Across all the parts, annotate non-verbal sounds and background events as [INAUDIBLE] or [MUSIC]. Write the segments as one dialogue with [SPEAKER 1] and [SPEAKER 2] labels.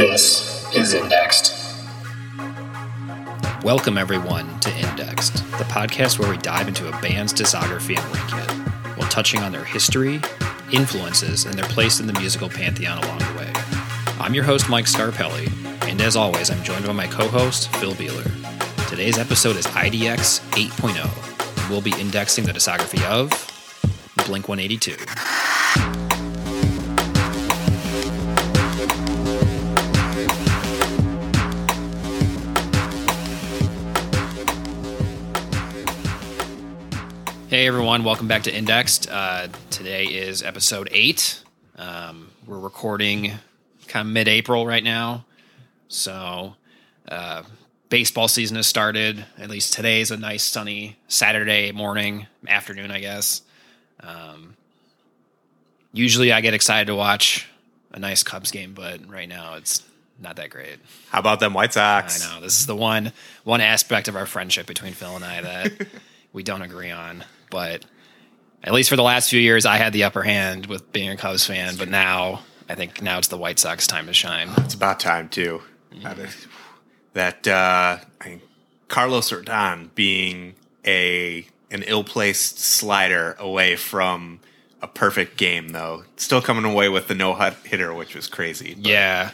[SPEAKER 1] This is Indexed.
[SPEAKER 2] Welcome, everyone, to Indexed, the podcast where we dive into a band's discography and rank it, while touching on their history, influences, and their place in the musical pantheon along the way. I'm your host, Mike Scarpelli, and as always, I'm joined by my co host, Phil Beeler. Today's episode is IDX 8.0, and we'll be indexing the discography of Blink 182. Everyone, welcome back to Indexed. Uh, today is episode eight. Um, we're recording kind of mid-April right now, so uh, baseball season has started. At least today is a nice sunny Saturday morning, afternoon, I guess. Um, usually, I get excited to watch a nice Cubs game, but right now it's not that great.
[SPEAKER 3] How about them White Sox?
[SPEAKER 2] I know this is the one one aspect of our friendship between Phil and I that [LAUGHS] we don't agree on. But at least for the last few years, I had the upper hand with being a Cubs fan. But now, I think now it's the White Sox time to shine.
[SPEAKER 3] It's about time too. That uh, I Carlos Rodon being a an ill placed slider away from a perfect game, though, still coming away with the no hitter, which was crazy. But
[SPEAKER 2] Yeah,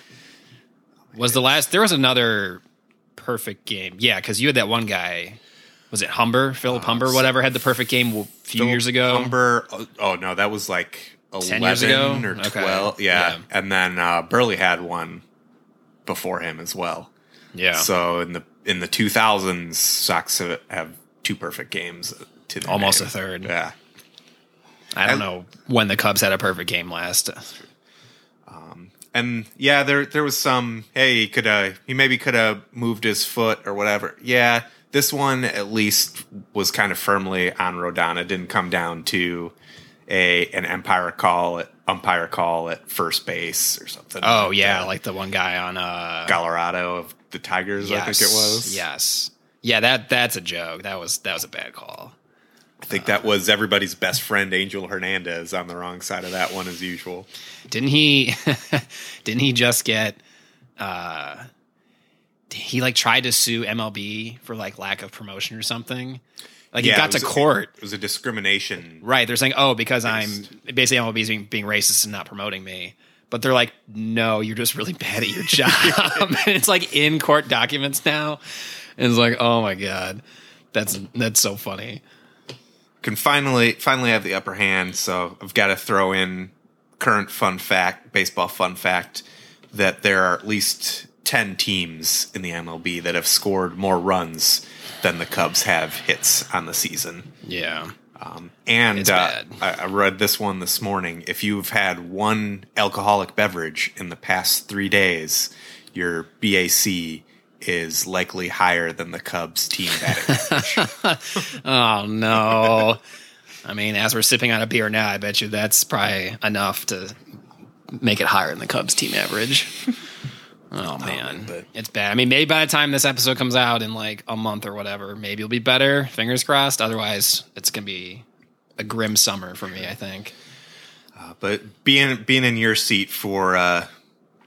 [SPEAKER 2] was the last? There was another perfect game. Yeah, because you had that one guy. Was it Humber, Philip Humber, whatever, had the perfect game a few
[SPEAKER 3] Phil
[SPEAKER 2] years ago?
[SPEAKER 3] Humber. Oh, oh, no, that was like
[SPEAKER 2] 10
[SPEAKER 3] eleven
[SPEAKER 2] years ago?
[SPEAKER 3] or
[SPEAKER 2] Okay.
[SPEAKER 3] twelve. Yeah.
[SPEAKER 2] Yeah.
[SPEAKER 3] and then uh, Buehrle had one before him as well.
[SPEAKER 2] Yeah,
[SPEAKER 3] So in the in the two thousands, Sox have, have two perfect games to their
[SPEAKER 2] Almost
[SPEAKER 3] name.
[SPEAKER 2] a third.
[SPEAKER 3] Yeah.
[SPEAKER 2] I don't know when the Cubs had a perfect game last.
[SPEAKER 3] Um, And yeah, there there was some. Hey, he could have. He maybe could have moved his foot or whatever. Yeah, this one at least was kind of firmly on Rodon. It didn't come down to a an umpire call at umpire call at first base or something.
[SPEAKER 2] Oh
[SPEAKER 3] like
[SPEAKER 2] yeah,
[SPEAKER 3] that.
[SPEAKER 2] like the one guy on uh
[SPEAKER 3] Colorado of the Tigers. I think it was.
[SPEAKER 2] Yes. Yeah, that that's a joke. That was that was a bad call.
[SPEAKER 3] I think that was everybody's best friend Angel Hernandez on the wrong side of that one as usual.
[SPEAKER 2] Didn't he [LAUGHS] didn't he just get uh he like tried to sue MLB for like lack of promotion or something? Like he
[SPEAKER 3] Yeah,
[SPEAKER 2] got
[SPEAKER 3] it
[SPEAKER 2] to court.
[SPEAKER 3] It was a discrimination.
[SPEAKER 2] Right. They're saying, "Oh, because I'm basically MLB is being, being racist and not promoting me." But they're like, "No, you're just really bad at your [LAUGHS] job." [LAUGHS] and it's like in court documents now. And it's like, "Oh my god, that's that's so funny."
[SPEAKER 3] can finally finally have the upper hand. So I've got to throw in current fun fact, baseball fun fact, that there are at least ten teams in the MLB that have scored more runs than the Cubs have hits on the season.
[SPEAKER 2] Yeah.
[SPEAKER 3] And uh. I, I read this one this morning. If you've had one alcoholic beverage in the past three days, your BAC is likely higher than the Cubs team [LAUGHS] batting. [LAUGHS]
[SPEAKER 2] Oh no. I mean, as we're sipping on a beer now, I bet you that's probably enough to make it higher than the Cubs team average. Oh man,
[SPEAKER 3] but-
[SPEAKER 2] it's bad. I mean, maybe by the time this episode comes out in like a month or whatever, maybe it'll be better. Fingers crossed. Otherwise, it's gonna be a grim summer for me. I think.
[SPEAKER 3] but being being in your seat for uh,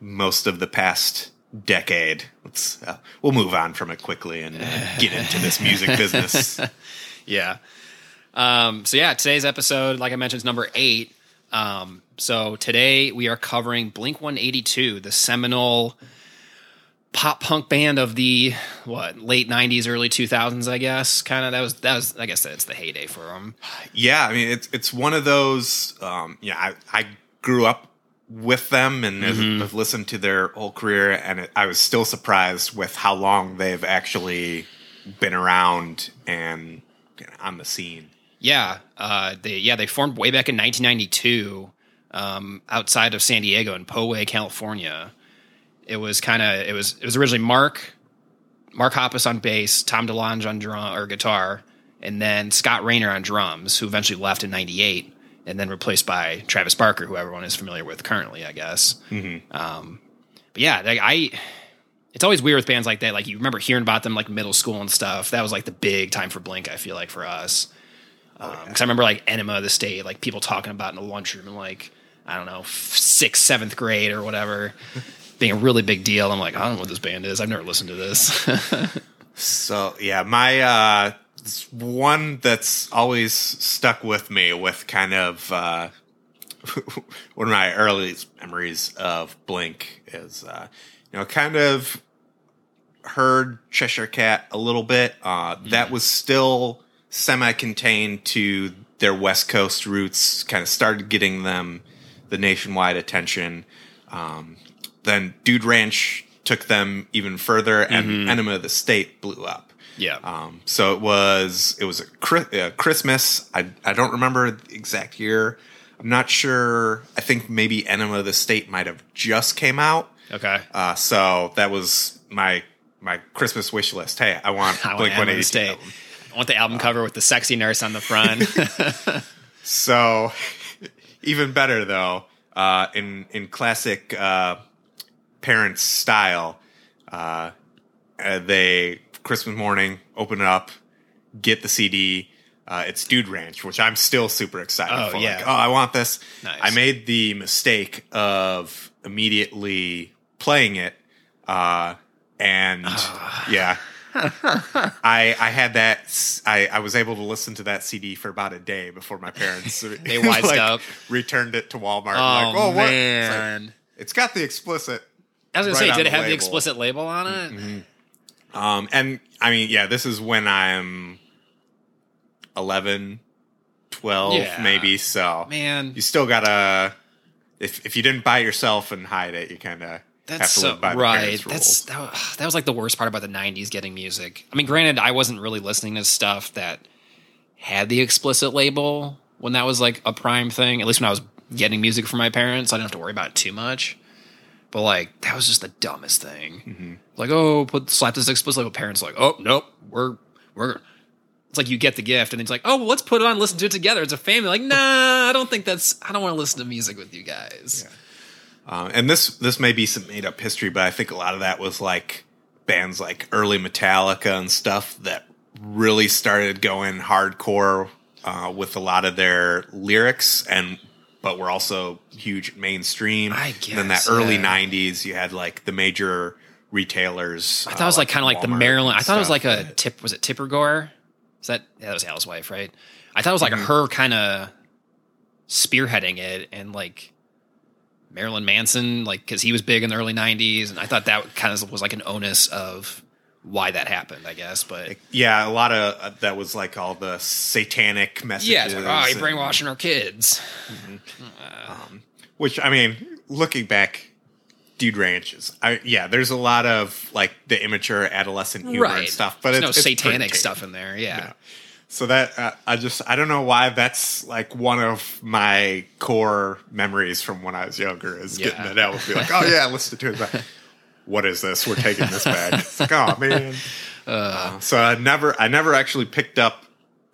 [SPEAKER 3] most of the past decade, let's uh, we'll move on from it quickly and uh, get into this music business. [LAUGHS]
[SPEAKER 2] Yeah. Um, so yeah, today's episode, like I mentioned, is number eight. Um, so today we are covering Blink 182, the seminal pop punk band of the what late 90s, early 2000s, I guess. Kind of that was that was I guess that's the heyday for them.
[SPEAKER 3] Yeah, I mean it's it's one of those. Um, yeah, I, I grew up with them and has- have listened to their whole career, and it, I was still surprised with how long they've actually been around and on the scene.
[SPEAKER 2] Yeah, uh, they yeah they formed way back in 1992 um, outside of San Diego in Poway, California. It was kind of it was it was originally Mark Mark Hoppus on bass, Tom DeLonge on drum or guitar, and then Scott Raynor on drums, who eventually left in '98 and then replaced by Travis Barker, who everyone is familiar with currently, I guess. Um, but yeah, like, I. It's always weird with bands like that. Like you remember hearing about them like middle school and stuff. That was like the big time for Blink. I feel like for us, because I remember like Enema of the State, like people talking about in the lunchroom and like I don't know sixth, seventh grade or whatever. [LAUGHS] being a really big deal. I'm like, I don't know what this band is. I've never listened to this. [LAUGHS]
[SPEAKER 3] So yeah, my uh one that's always stuck with me with kind of uh [LAUGHS] one of my earliest memories of Blink is uh you know kind of heard Cheshire Cat a little bit. Uh that was still semi-contained to their West Coast roots, kind of started getting them the nationwide attention. Um then Dude Ranch took them even further and Enema of the State blew up.
[SPEAKER 2] yeah.
[SPEAKER 3] Um, so it was it was a uh, Christmas. I I don't remember the exact year. I'm not sure. I think maybe Enema of the State might have just came out.
[SPEAKER 2] okay.
[SPEAKER 3] Uh, so that was my my Christmas wish list. Hey, I want [LAUGHS] Blink
[SPEAKER 2] Enema of the
[SPEAKER 3] 182.
[SPEAKER 2] State. I want the album cover with the sexy nurse on the front. [LAUGHS]
[SPEAKER 3] So even better though, uh, in in classic uh, parents style, uh, uh, they Christmas morning open it up, get the CD. Uh, it's Dude Ranch, which I'm still super excited
[SPEAKER 2] Oh,
[SPEAKER 3] for.
[SPEAKER 2] yeah.
[SPEAKER 3] Like, oh, I want this.
[SPEAKER 2] Nice.
[SPEAKER 3] I made the mistake of immediately playing it, uh, and [SIGHS] yeah. I I had that I, I was able to listen to that CD for about a day before my parents [LAUGHS]
[SPEAKER 2] They wised
[SPEAKER 3] like,
[SPEAKER 2] up.
[SPEAKER 3] returned it to Walmart.
[SPEAKER 2] oh,
[SPEAKER 3] like, oh what? It's, like,
[SPEAKER 2] man.
[SPEAKER 3] it's got the explicit.
[SPEAKER 2] I was gonna
[SPEAKER 3] right
[SPEAKER 2] say, did it have the explicit label on it?
[SPEAKER 3] Um, and I mean, yeah, this is when I'm 11, 12,
[SPEAKER 2] Yeah.
[SPEAKER 3] maybe. So
[SPEAKER 2] Man,
[SPEAKER 3] you still gotta. If if you didn't buy it yourself and hide it, you kind of
[SPEAKER 2] That's so, right. That's that, [SIGHS] that was like the worst part about the '90s getting music. I mean, granted, I wasn't really listening to stuff that had the explicit label when that was like a prime thing. At least when I was getting music from my parents, I didn't have to worry about it too much. But like, that was just the dumbest thing.
[SPEAKER 3] Mm-hmm.
[SPEAKER 2] Like, oh, put slap this explicit label. Parents like, oh, nope, we're we're. It's like you get the gift, and it's like, oh, well, let's put it on, listen to it together. It's a family. Like, nah, I don't think that's. I don't want to listen to music with you guys.
[SPEAKER 3] Um, and this this may be some made up history, but I think a lot of that was like bands like early Metallica and stuff that really started going hardcore uh, with a lot of their lyrics, and but were also huge mainstream.
[SPEAKER 2] I
[SPEAKER 3] And then that
[SPEAKER 2] guess,
[SPEAKER 3] early
[SPEAKER 2] yeah.
[SPEAKER 3] '90s, you had like the major retailers.
[SPEAKER 2] I thought it was like kind of like the Maryland. I thought it was like a tip. Was it Tipper Gore? Is that yeah, that was Al's wife, right? I thought it was
[SPEAKER 3] Mm-hmm.
[SPEAKER 2] like her kind of spearheading it, and like Marilyn Manson, like because he was big in the early '90s, and I thought that kind of was like an onus of why that happened. I guess, but
[SPEAKER 3] yeah, a lot of uh, that was like all the satanic messages.
[SPEAKER 2] yeah, it's like, oh, you're
[SPEAKER 3] and-
[SPEAKER 2] brainwashing our kids.
[SPEAKER 3] Which I mean, looking back, Dude Ranches. I yeah, there's a lot of like the immature adolescent humor and stuff, but
[SPEAKER 2] There's
[SPEAKER 3] it's,
[SPEAKER 2] no
[SPEAKER 3] it's
[SPEAKER 2] satanic stuff in there. Yeah.
[SPEAKER 3] Yeah. So that uh, I just I don't know why that's like one of my core memories from when I was younger is getting that out. Be like, oh yeah, listen to it. What is this? We're taking this back. It's like, oh man. [LAUGHS] Uh, so I never I never actually picked up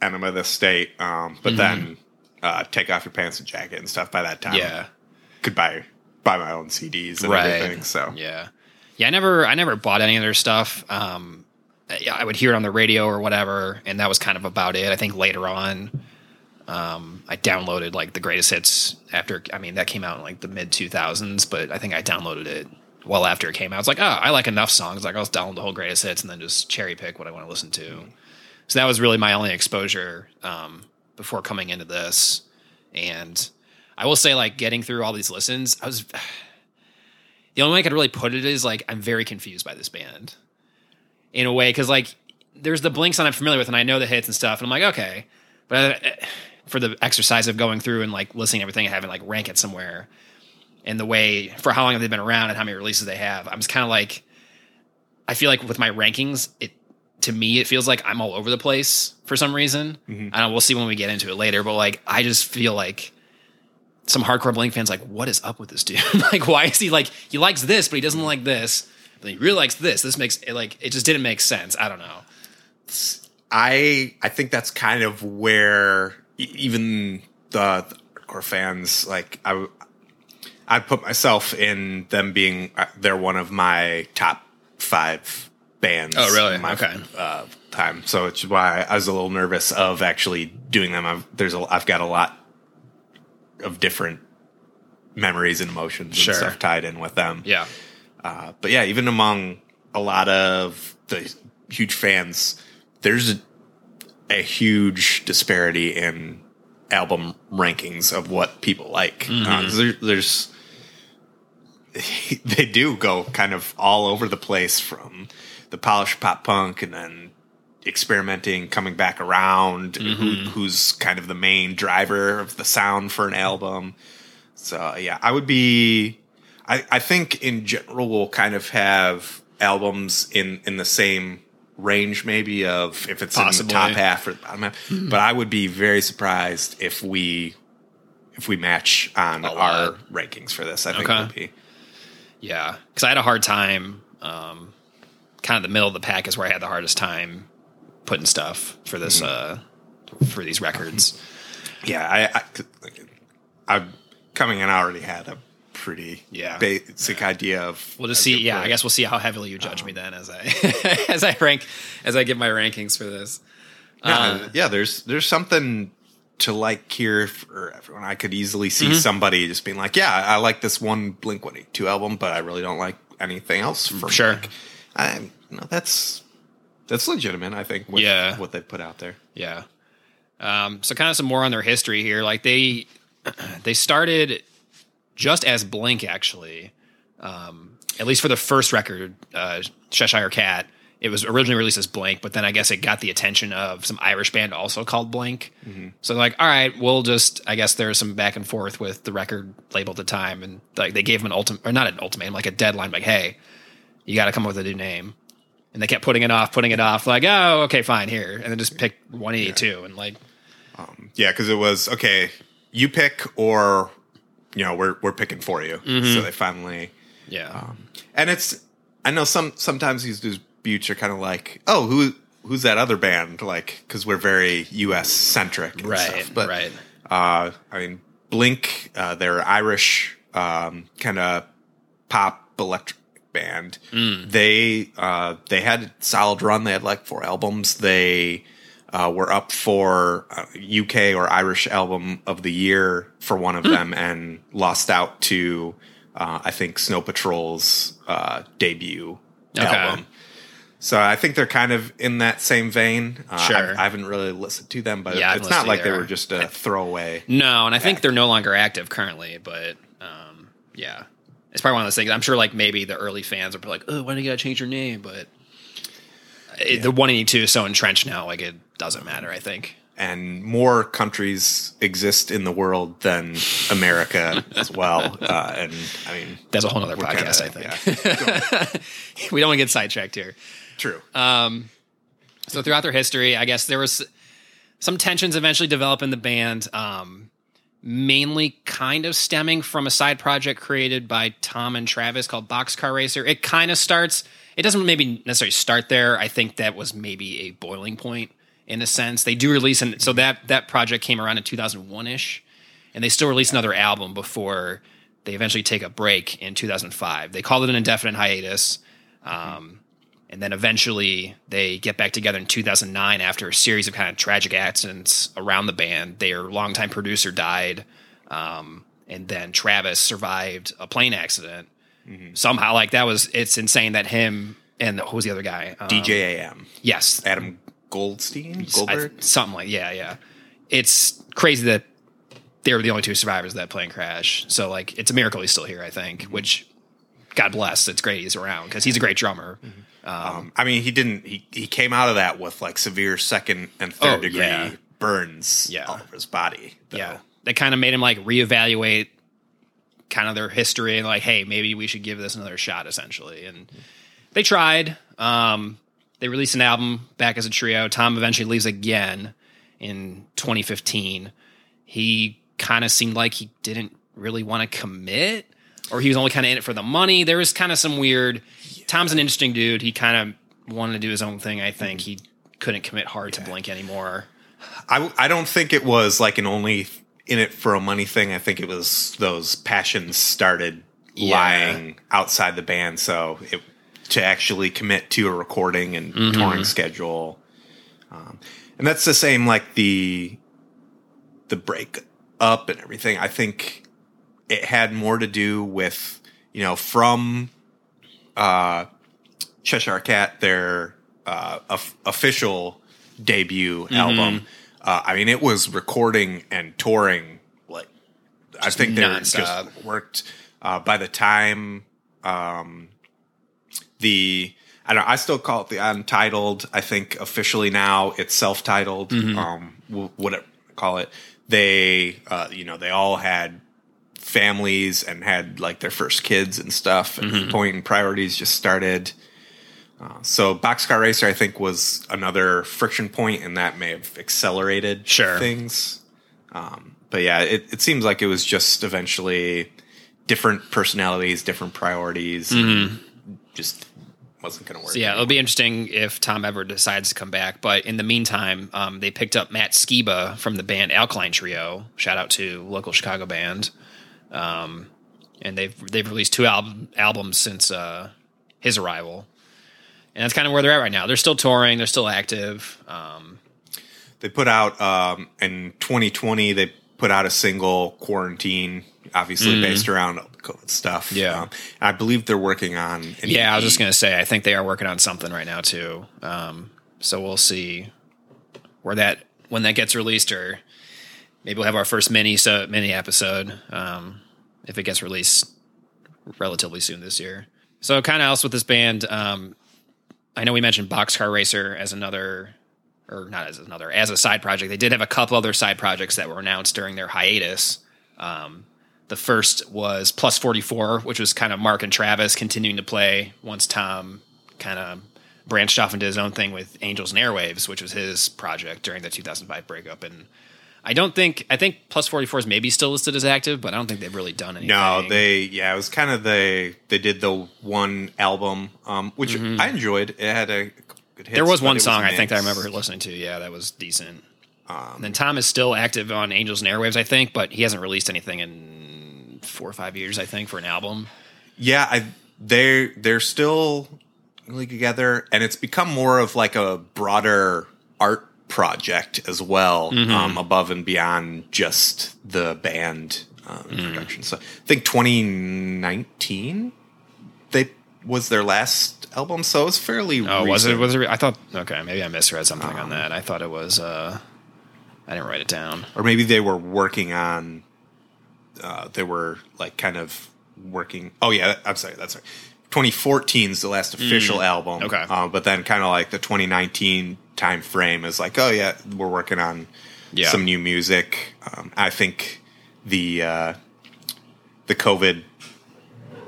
[SPEAKER 3] Enema of the State, um, but then uh, take off your pants and jacket and stuff. By that time,
[SPEAKER 2] Yeah.
[SPEAKER 3] could buy buy my own CDs and everything. So
[SPEAKER 2] yeah, yeah. I never, I never bought any of their stuff. Um, yeah, I would hear it on the radio or whatever, and that was kind of about it. I think later on, um, I downloaded like the greatest hits after. I mean, that came out in like the mid two thousands, but I think I downloaded it well after it came out. It's like, oh, I like enough songs. Like I'll download the whole greatest hits and then just cherry pick what I want to listen to. So that was really my only exposure um, before coming into this, and I will say, like getting through all these listens, I was [SIGHS] the only way I could really put it is like I'm very confused by this band in a way because like there's the Blinks that I'm familiar with and I know the hits and stuff and I'm like okay, but uh, for the exercise of going through and like listening to everything and having like rank it somewhere and the way for how long have they been around and how many releases they have, I'm just kind of like I feel like with my rankings it to me it feels like I'm all over the place for some reason. I don't. We'll see when we get into it later, but like I just feel like some hardcore Blink fans like, what is up with this dude? [LAUGHS] like, why is he like he likes this, but he doesn't like this, but he really likes this. This makes it like it just didn't make sense. I don't know.
[SPEAKER 3] I I think that's kind of where even the, the hardcore fans like I I put myself in them being uh, they're one of my top five bands.
[SPEAKER 2] Oh, really?
[SPEAKER 3] My,
[SPEAKER 2] Okay.
[SPEAKER 3] Uh, time, so it's why I was a little nervous of actually doing them. I've there's a I've got a lot of different memories and emotions
[SPEAKER 2] Sure.
[SPEAKER 3] and stuff tied in with them.
[SPEAKER 2] Yeah,
[SPEAKER 3] Uh, but yeah, even among a lot of the huge fans, there's a, a huge disparity in album rankings of what people like. Uh, 'cause there, there's [LAUGHS] they do go kind of all over the place from the polished pop punk and then experimenting, coming back around. Who, who's kind of the main driver of the sound for an album? So yeah, I would be. I, I think in general we'll kind of have albums in in the same range, maybe of if it's in the top half or the bottom half. But I would be very surprised if we if we match on our rankings for this. I think
[SPEAKER 2] Okay.
[SPEAKER 3] would be.
[SPEAKER 2] Yeah, because I had a hard time. Um, kind of the middle of the pack is where I had the hardest time putting stuff for this uh, for these records.
[SPEAKER 3] Yeah, I, I, I coming in. I already had a pretty
[SPEAKER 2] Yeah.
[SPEAKER 3] basic idea of.
[SPEAKER 2] We'll just see. Yeah, I guess we'll see how heavily you judge me then as I [LAUGHS] as I rank as I give my rankings for this.
[SPEAKER 3] Yeah,
[SPEAKER 2] Uh,
[SPEAKER 3] yeah, there's there's something to like here for everyone. I could easily see
[SPEAKER 2] Mm-hmm.
[SPEAKER 3] somebody just being like, "Yeah, I like this one Blink One Eight Two album, but I really don't like anything else For
[SPEAKER 2] Sure.
[SPEAKER 3] Blink." I, you know, that's that's legitimate. I think. With
[SPEAKER 2] Yeah.
[SPEAKER 3] what they put out there.
[SPEAKER 2] Yeah. Um, so kind of some more on their history here. Like they [CLEARS THROAT] they started just as Blink actually. Um, at least for the first record, uh, Cheshire Cat. It was originally released as Blink, but then I guess it got the attention of some Irish band also called Blink. So like, all right, we'll just I guess there's some back and forth with the record label at the time, and like they gave them an ultimate or not an ultimatum, like a deadline, like hey, you got to come up with a new name. And they kept putting it off, putting it off, like, oh, okay, fine, here. And then just picked 182. And like,
[SPEAKER 3] Yeah, because it was okay. You pick, or you know, we're we're picking for you.
[SPEAKER 2] Mm-hmm.
[SPEAKER 3] So they finally,
[SPEAKER 2] yeah.
[SPEAKER 3] and it's. I know some sometimes these disputes are kind of like, oh, who who's that other band? Like, because we're very U.S. centric,
[SPEAKER 2] right,
[SPEAKER 3] Stuff. But
[SPEAKER 2] right.
[SPEAKER 3] uh, I mean, Blink, uh, they're Irish, um, kind of pop electric band.
[SPEAKER 2] Mm.
[SPEAKER 3] They uh, they had a solid run. They had like four albums. They uh, were up for uh, UK or Irish album of the year for one of
[SPEAKER 2] Hmm.
[SPEAKER 3] them, and lost out to uh, I think Snow Patrol's uh, debut
[SPEAKER 2] Okay.
[SPEAKER 3] album. So I think they're kind of in that same vein. Uh,
[SPEAKER 2] Sure.
[SPEAKER 3] I've- I haven't really listened to them, but
[SPEAKER 2] Yeah,
[SPEAKER 3] it's not like they were just a throwaway.
[SPEAKER 2] No, and I think they're no longer active currently, but um, yeah. It's probably one of those things. I'm sure, like, maybe the early fans are like, oh, why do you got to change your name? But it, the 182 is so entrenched now, like, it doesn't matter, I think.
[SPEAKER 3] And more countries exist in the world than America as well. [LAUGHS] Uh, and I mean,
[SPEAKER 2] That's a whole other podcast,
[SPEAKER 3] kinda-
[SPEAKER 2] I think.
[SPEAKER 3] yeah, [LAUGHS]
[SPEAKER 2] we don't want to get sidetracked here.
[SPEAKER 3] true.
[SPEAKER 2] So throughout their history, I guess there was some tensions eventually develop in the band, um, mainly kind of stemming from a side project created by Tom and Travis called Boxcar Racer. It kind of starts. It doesn't maybe necessarily start there. I think that was maybe a boiling point in a sense. They do release, and so that that project came around in 2001 ish, and they still release another album before they eventually take a break in 2005. They call it an indefinite hiatus. Um, and then eventually they get back together in 2009 after a series of kind of tragic accidents around the band. Their longtime producer died, um, and then Travis survived a plane accident. Somehow, like that was it's insane that him and who was the other guy? Um,
[SPEAKER 3] DJ AM,
[SPEAKER 2] yes,
[SPEAKER 3] Adam Goldstein,
[SPEAKER 2] I-
[SPEAKER 3] Goldberg.
[SPEAKER 2] something like yeah, yeah. It's crazy that they were the only two survivors of that plane crash. So like, it's a miracle he's still here. I think, which God bless. It's great he's around because he's a great drummer.
[SPEAKER 3] Um, I mean, he didn't. He he came out of that with like severe second and third
[SPEAKER 2] Oh,
[SPEAKER 3] degree
[SPEAKER 2] yeah.
[SPEAKER 3] burns
[SPEAKER 2] Yeah.
[SPEAKER 3] all over his body. though.
[SPEAKER 2] Yeah. that kind of made him like reevaluate kind of their history and like, hey, maybe we should give this another shot, essentially. And they tried. Um, they released an album back as a trio. Tom eventually leaves again in 2015. He kind of seemed like he didn't really want to commit, or he was only kind of in it for the money. There was kind of some weird. Tom's an interesting dude. He kind of wanted to do his own thing. I think he couldn't commit hard to Blink anymore.
[SPEAKER 3] I I don't think it was like an only in it for a money thing. I think it was those passions started
[SPEAKER 2] Yeah.
[SPEAKER 3] lying outside the band. So it, to actually commit to a recording and
[SPEAKER 2] Mm-hmm.
[SPEAKER 3] touring schedule, um, and that's the same like the the break up and everything. I think it had more to do with you know from uh, Cheshire Cat their uh, of- official debut album, uh, I mean, it was recording and touring like I think they just worked. Uh, by the time um, the I don't know, I still call it the untitled. I think officially now it's self-titled. Um, wh- what call it? They, uh, you know, they all had families and had like their first kids and stuff. At the point, and priorities just started. Uh, so Boxcar Racer, I think, was another friction point, and that may have accelerated
[SPEAKER 2] Sure.
[SPEAKER 3] things. Um, but yeah, it, it seems like it was just eventually different personalities, different priorities, and just wasn't going to work.
[SPEAKER 2] So yeah, it'll be interesting if Tom ever decides to come back. But in the meantime, um, they picked up Matt Skiba from the band Alkaline Trio. Shout out to local Chicago band. Um, and they've they've released two album, albums since uh, his arrival, and that's kind of where they're at right now. They're still touring. They're still active. Um,
[SPEAKER 3] they put out um, in 2020 they put out a single quarantine obviously based around stuff.
[SPEAKER 2] Yeah.
[SPEAKER 3] um, i believe they're working on
[SPEAKER 2] yeah, I was just gonna say. I think they are working on something right now too. Um, so we'll see where that when that gets released, or maybe we'll have our first mini so mini episode um, if it gets released relatively soon this year. So kind of else with this band. Um, I know we mentioned Boxcar Racer as another, or not as another, as a side project. They did have a couple other side projects that were announced during their hiatus. Um, the first was Plus 44, which was kind of Mark and Travis continuing to play once Tom kind of branched off into his own thing with Angels and Airwaves, which was his project during the 2005 breakup. And I don't think, I think Plus 44 is maybe still listed as active, but I don't think they've really done anything.
[SPEAKER 3] no they yeah it was kind of the they did the one album um, which i enjoyed it had a good
[SPEAKER 2] Mm-hmm. there was one song I think I remember listening to. Yeah, that was decent.
[SPEAKER 3] Um,
[SPEAKER 2] and then Tom is still active on Angels and Airwaves, I think, but he hasn't released anything in four or five years, I think, for an album.
[SPEAKER 3] yeah i they're they're still really together and it's become more of like a broader art project as well
[SPEAKER 2] Mm-hmm.
[SPEAKER 3] um, above and beyond just the band um,
[SPEAKER 2] Mm.
[SPEAKER 3] production so i think 2019 they was their last album so it was fairly
[SPEAKER 2] Oh, was it? Was it? I thought. Okay, maybe I misread something
[SPEAKER 3] Um,
[SPEAKER 2] on that. I thought it was. uh I didn't write it down.
[SPEAKER 3] or maybe they were working on uh, they were like kind of working oh yeah i'm sorry that's right 2014 is the last official album
[SPEAKER 2] Mm. okay.
[SPEAKER 3] uh, but then kind of like the 2019 time frame is like oh yeah we're working on
[SPEAKER 2] Yeah.
[SPEAKER 3] some new music um, i think the uh, the covid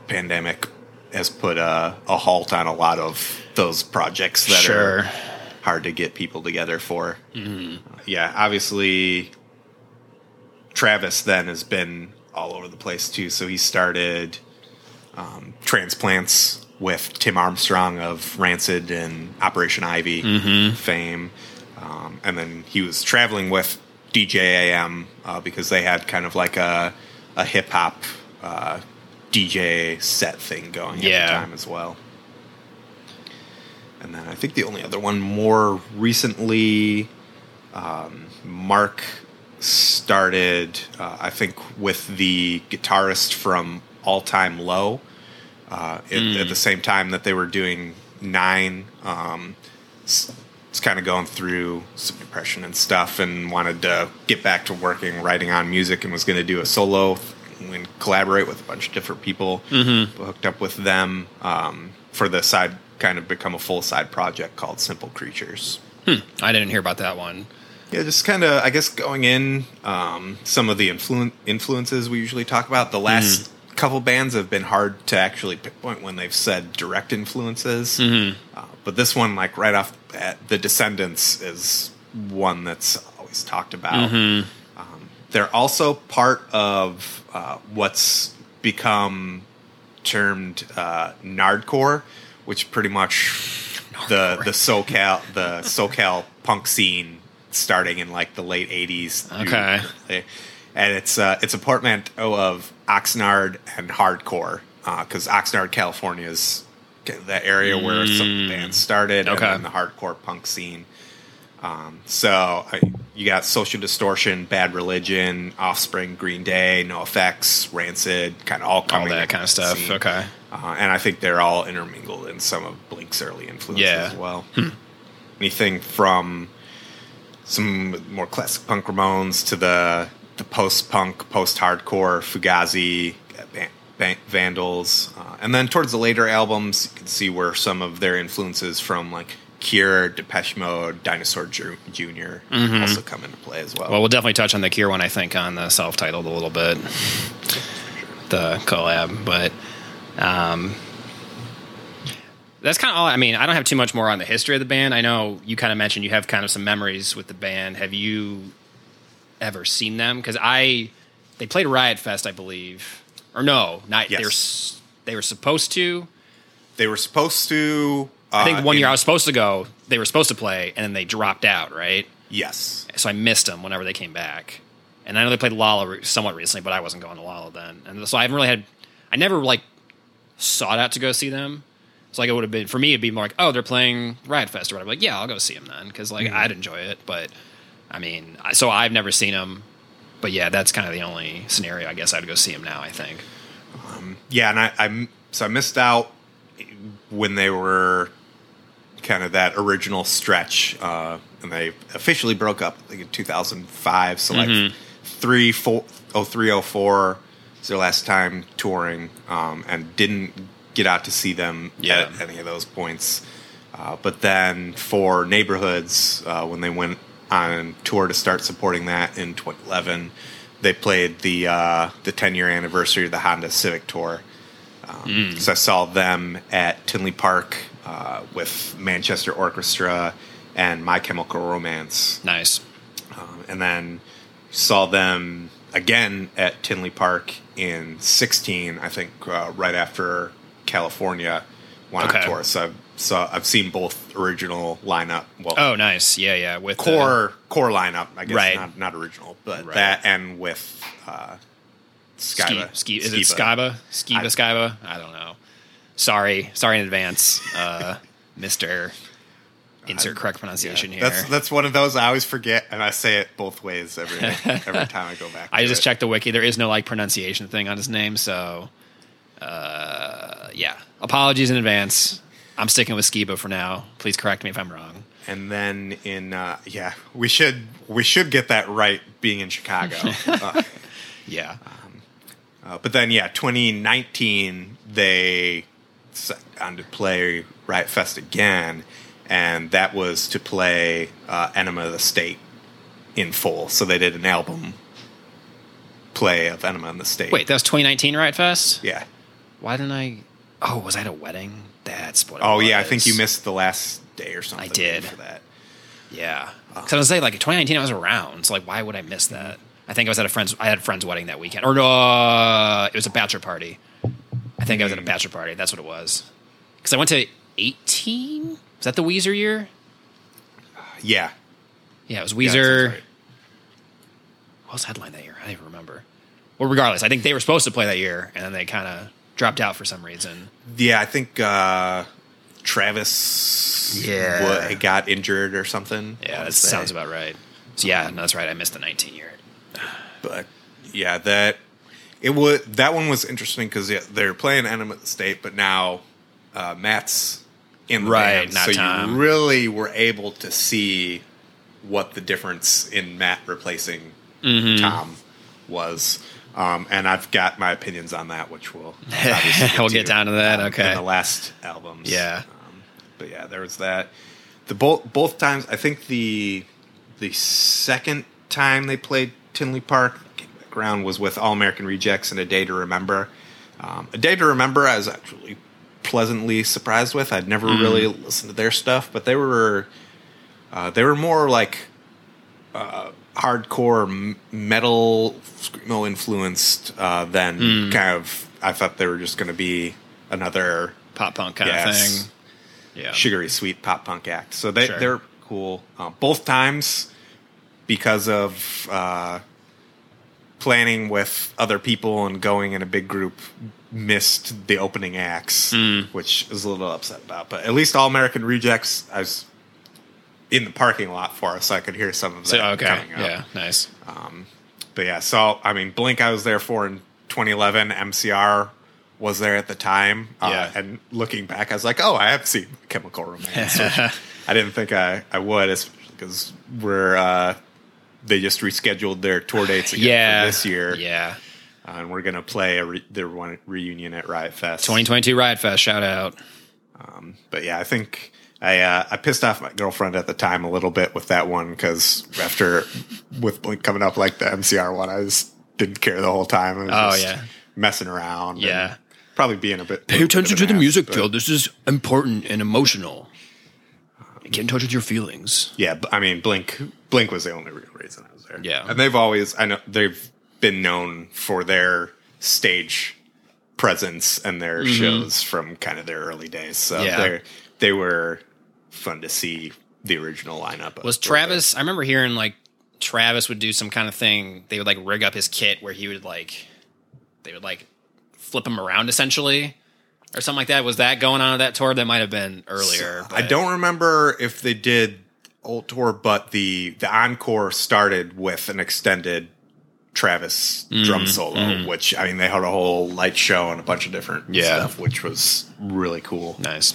[SPEAKER 3] pandemic has put a, a halt on a lot of those projects that
[SPEAKER 2] Sure.
[SPEAKER 3] are hard to get people together for. Yeah, obviously, Travis then has been all over the place too. So he started um, transplants with Tim Armstrong of Rancid and Operation Ivy fame, um, and then he was traveling with DJ AM uh, because they had kind of like a a hip hop uh, DJ set thing going at the time as well. And then I think the only other one more recently, um, Mark started, uh, I think, with the guitarist from All Time Low uh, at, at the same time that they were doing Nine. Um, s- was kind of going through some depression and stuff and wanted to get back to working, writing on music, and was going to do a solo and collaborate with a bunch of different people. Mm-hmm. Hooked up with them um, for the side, kind of become a full side project called Simple Creatures.
[SPEAKER 2] I didn't hear about that one.
[SPEAKER 3] Yeah, just kind of, I guess, going in um, some of the influ- influences we usually talk about. The last couple bands have been hard to actually pinpoint when they've said direct influences. Uh, but this one, like right off the bat, The Descendents is one that's always talked about. Um, they're also part of uh, what's become termed uh, Nardcore, which pretty much the the SoCal the SoCal punk scene starting in like the late '80s.
[SPEAKER 2] Okay.
[SPEAKER 3] and it's uh, it's a portmanteau of Oxnard and hardcore because Oxnard, California, is the area where some bands started,
[SPEAKER 2] Okay.
[SPEAKER 3] and the hardcore punk scene. Um, so I, you got Social Distortion, Bad Religion, Offspring, Green Day, NOFX, Rancid, kind of all
[SPEAKER 2] All that kind of stuff.
[SPEAKER 3] scene.
[SPEAKER 2] Okay.
[SPEAKER 3] Uh, and I think they're all intermingled in some of Blink's early influences
[SPEAKER 2] Yeah.
[SPEAKER 3] as well. Anything from some more classic punk Ramones to the the post punk, post hardcore Fugazi, uh, Van- Van- Vandals, uh, and then towards the later albums, you can see where some of their influences from like Cure, Depeche Mode, Dinosaur Jr. also come into play as well.
[SPEAKER 2] Well, we'll definitely touch on the Cure one, I think, on the self-titled a little bit, [LAUGHS] the collab. But um, that's kind of all. I mean, I don't have too much more on the history of the band. I know you kind of mentioned you have kind of some memories with the band. Have you ever seen them? Because I, they played Riot Fest, I believe, or no, not
[SPEAKER 3] Yes.
[SPEAKER 2] they were they were supposed to.
[SPEAKER 3] they were supposed to. Uh,
[SPEAKER 2] I think one
[SPEAKER 3] in-
[SPEAKER 2] year I was supposed to go. They were supposed to play, and then they dropped out. Right.
[SPEAKER 3] Yes.
[SPEAKER 2] so I missed them whenever they came back. And I know they played Lolla somewhat recently, but I wasn't going to Lolla then, and so I haven't really had. I never like sought out to go see them. So like it would have been for me, it'd be more like, oh, they're playing Riot Fest or whatever. Like, yeah, I'll go see them then because like I'd enjoy it. But I mean, I- so I've never seen them. But yeah, that's kind of the only scenario I guess I'd go see them now. I think.
[SPEAKER 3] Yeah, and I, I so I missed out when they were kind of that original stretch, uh, and they officially broke up like in 2005. So
[SPEAKER 2] Mm-hmm.
[SPEAKER 3] like three, four, oh three, oh four is their last time touring, um, and didn't get out to see them
[SPEAKER 2] Yeah.
[SPEAKER 3] at any of those points. Uh, but then for neighborhoods, uh, when they went on tour to start supporting that in 2011, they played the uh, the 10 year anniversary of the Honda Civic tour. Um, So I saw them at Tinley Park uh, with Manchester Orchestra and My Chemical Romance,
[SPEAKER 2] Nice.
[SPEAKER 3] um, and then saw them again at Tinley Park in 16. I think uh, right after California went
[SPEAKER 2] Okay.
[SPEAKER 3] tour. So I've, so I've seen both original lineup. Well,
[SPEAKER 2] Oh, nice. Yeah, yeah. With the-
[SPEAKER 3] core core lineup, I guess
[SPEAKER 2] Right.
[SPEAKER 3] not not original, but
[SPEAKER 2] Right.
[SPEAKER 3] that and with uh,
[SPEAKER 2] Ski,
[SPEAKER 3] Skiba.
[SPEAKER 2] ski, is it
[SPEAKER 3] Skiba.
[SPEAKER 2] Skiba? Skiba,
[SPEAKER 3] I-
[SPEAKER 2] Skiba? I don't know. Sorry, sorry in advance, uh, [LAUGHS] Mister. Insert correct pronunciation here.
[SPEAKER 3] That's that's one of those I always forget, and I say it both ways every every [LAUGHS] time I go back.
[SPEAKER 2] I just
[SPEAKER 3] it.
[SPEAKER 2] checked the wiki. There is no like pronunciation thing on his name, so uh, yeah. Apologies in advance. I'm sticking with Skiba for now. Please correct me if I'm wrong.
[SPEAKER 3] And then in uh, yeah, we should we should get that right. Being in Chicago, [LAUGHS] uh,
[SPEAKER 2] Yeah,
[SPEAKER 3] uh, but then yeah, 2019 they set on to play Riot Fest again, and that was to play uh, Enema of the State in full. So they did an album play of Enema of the State.
[SPEAKER 2] wait, that was 2019 Riot Fest.
[SPEAKER 3] yeah.
[SPEAKER 2] Why didn't I? Oh, was I at a wedding? That's what.
[SPEAKER 3] Oh yeah, I think you missed the last day or something.
[SPEAKER 2] I did.
[SPEAKER 3] for that.
[SPEAKER 2] Yeah, because I was saying like in 2019 I was around. So like, why would I miss that? I think I was at a friend's. I had a friend's wedding that weekend, or no, uh, it was a bachelor party. I think I was at a bachelor party. That's what it was. Because I went to 18. Was that the Weezer year?
[SPEAKER 3] Yeah,
[SPEAKER 2] Yeah, it was Weezer.
[SPEAKER 3] sounds right.
[SPEAKER 2] What was headline that year? I don't even remember. Well, regardless, I think they were supposed to play that year, and then they kind of dropped out for some reason.
[SPEAKER 3] Yeah, I think uh, Travis
[SPEAKER 2] Yeah.
[SPEAKER 3] got injured or something.
[SPEAKER 2] Yeah, that
[SPEAKER 3] say.
[SPEAKER 2] sounds about right. So yeah, no, that's right. I missed the 19 year.
[SPEAKER 3] But yeah, that it was that one was interesting because yeah, they're playing Enema State, but now uh, Matt's in the
[SPEAKER 2] Right,
[SPEAKER 3] band, so
[SPEAKER 2] Tom.
[SPEAKER 3] you really were able to see what the difference in Matt replacing
[SPEAKER 2] Mm-hmm.
[SPEAKER 3] Tom was. Um, and I've got my opinions on that, which we'll [LAUGHS] obviously
[SPEAKER 2] We'll get down to that,
[SPEAKER 3] um,
[SPEAKER 2] okay.
[SPEAKER 3] In the last albums,
[SPEAKER 2] Yeah.
[SPEAKER 3] Um, but yeah, there was that. The both both times, I think the the second time they played Tinley Park ground was with All American Rejects and A Day to Remember. Um, a Day to Remember, I was actually pleasantly surprised with. I'd never
[SPEAKER 2] Mm.
[SPEAKER 3] really listened to their stuff, but they were uh, they were more like uh, hardcore metal screamo influenced uh, than
[SPEAKER 2] Mm.
[SPEAKER 3] kind of. I thought they were just going to be another
[SPEAKER 2] Pop punk kind of thing. Yeah.
[SPEAKER 3] sugary sweet pop punk act. So they
[SPEAKER 2] Sure.
[SPEAKER 3] they're cool uh, both times because of uh, planning with other people and going in a big group. Missed the opening acts,
[SPEAKER 2] Hmm.
[SPEAKER 3] which is a little upset about. But at least All American Rejects, I was in the parking lot for us, so I could hear some of that
[SPEAKER 2] So okay,
[SPEAKER 3] coming up.
[SPEAKER 2] yeah, nice.
[SPEAKER 3] Um, But yeah, so I mean, Blink I was there for in 2011. MCR was there at the time. Uh,
[SPEAKER 2] Yeah.
[SPEAKER 3] and looking back, I was like, oh, I have seen Chemical Romance. [LAUGHS] I didn't think I, I would, because we're uh, they just rescheduled their tour [SIGHS] dates again
[SPEAKER 2] Yeah,
[SPEAKER 3] for this year,
[SPEAKER 2] Yeah,
[SPEAKER 3] uh, and we're gonna play a re- their one reunion at Riot Fest.
[SPEAKER 2] 2022 Riot Fest. Shout out.
[SPEAKER 3] But yeah, I think I uh, I pissed off my girlfriend at the time a little bit with that one because after with Blink coming up like the MCR one, I just didn't care the whole time. I was
[SPEAKER 2] Oh,
[SPEAKER 3] just
[SPEAKER 2] yeah.
[SPEAKER 3] messing around. and
[SPEAKER 2] Yeah.
[SPEAKER 3] probably being a bit.
[SPEAKER 2] Pay attention
[SPEAKER 3] of
[SPEAKER 2] to
[SPEAKER 3] an
[SPEAKER 2] the
[SPEAKER 3] ass,
[SPEAKER 2] music,
[SPEAKER 3] but-
[SPEAKER 2] Phil. This is important and emotional. Get in touch with your feelings.
[SPEAKER 3] Yeah, I mean Blink. Blink was the only real reason I was there.
[SPEAKER 2] Yeah.
[SPEAKER 3] and they've always I know they've been known for their stage presence and their shows from kind of their early days. So
[SPEAKER 2] Mm-hmm. Yeah.
[SPEAKER 3] they they were fun to see the original lineup.
[SPEAKER 2] Was Travis? I remember hearing like Travis would do some kind of thing. They would like rig up his kit where he would like they would like flip him around essentially or something like that. Was that going on at that tour? That might have been earlier.
[SPEAKER 3] I don't remember if they did old tour, but the the encore started with an extended Travis
[SPEAKER 2] Mm-hmm.
[SPEAKER 3] drum solo, which I mean they had a whole light show and a bunch of different
[SPEAKER 2] Yeah.
[SPEAKER 3] stuff, which was really cool.
[SPEAKER 2] Nice.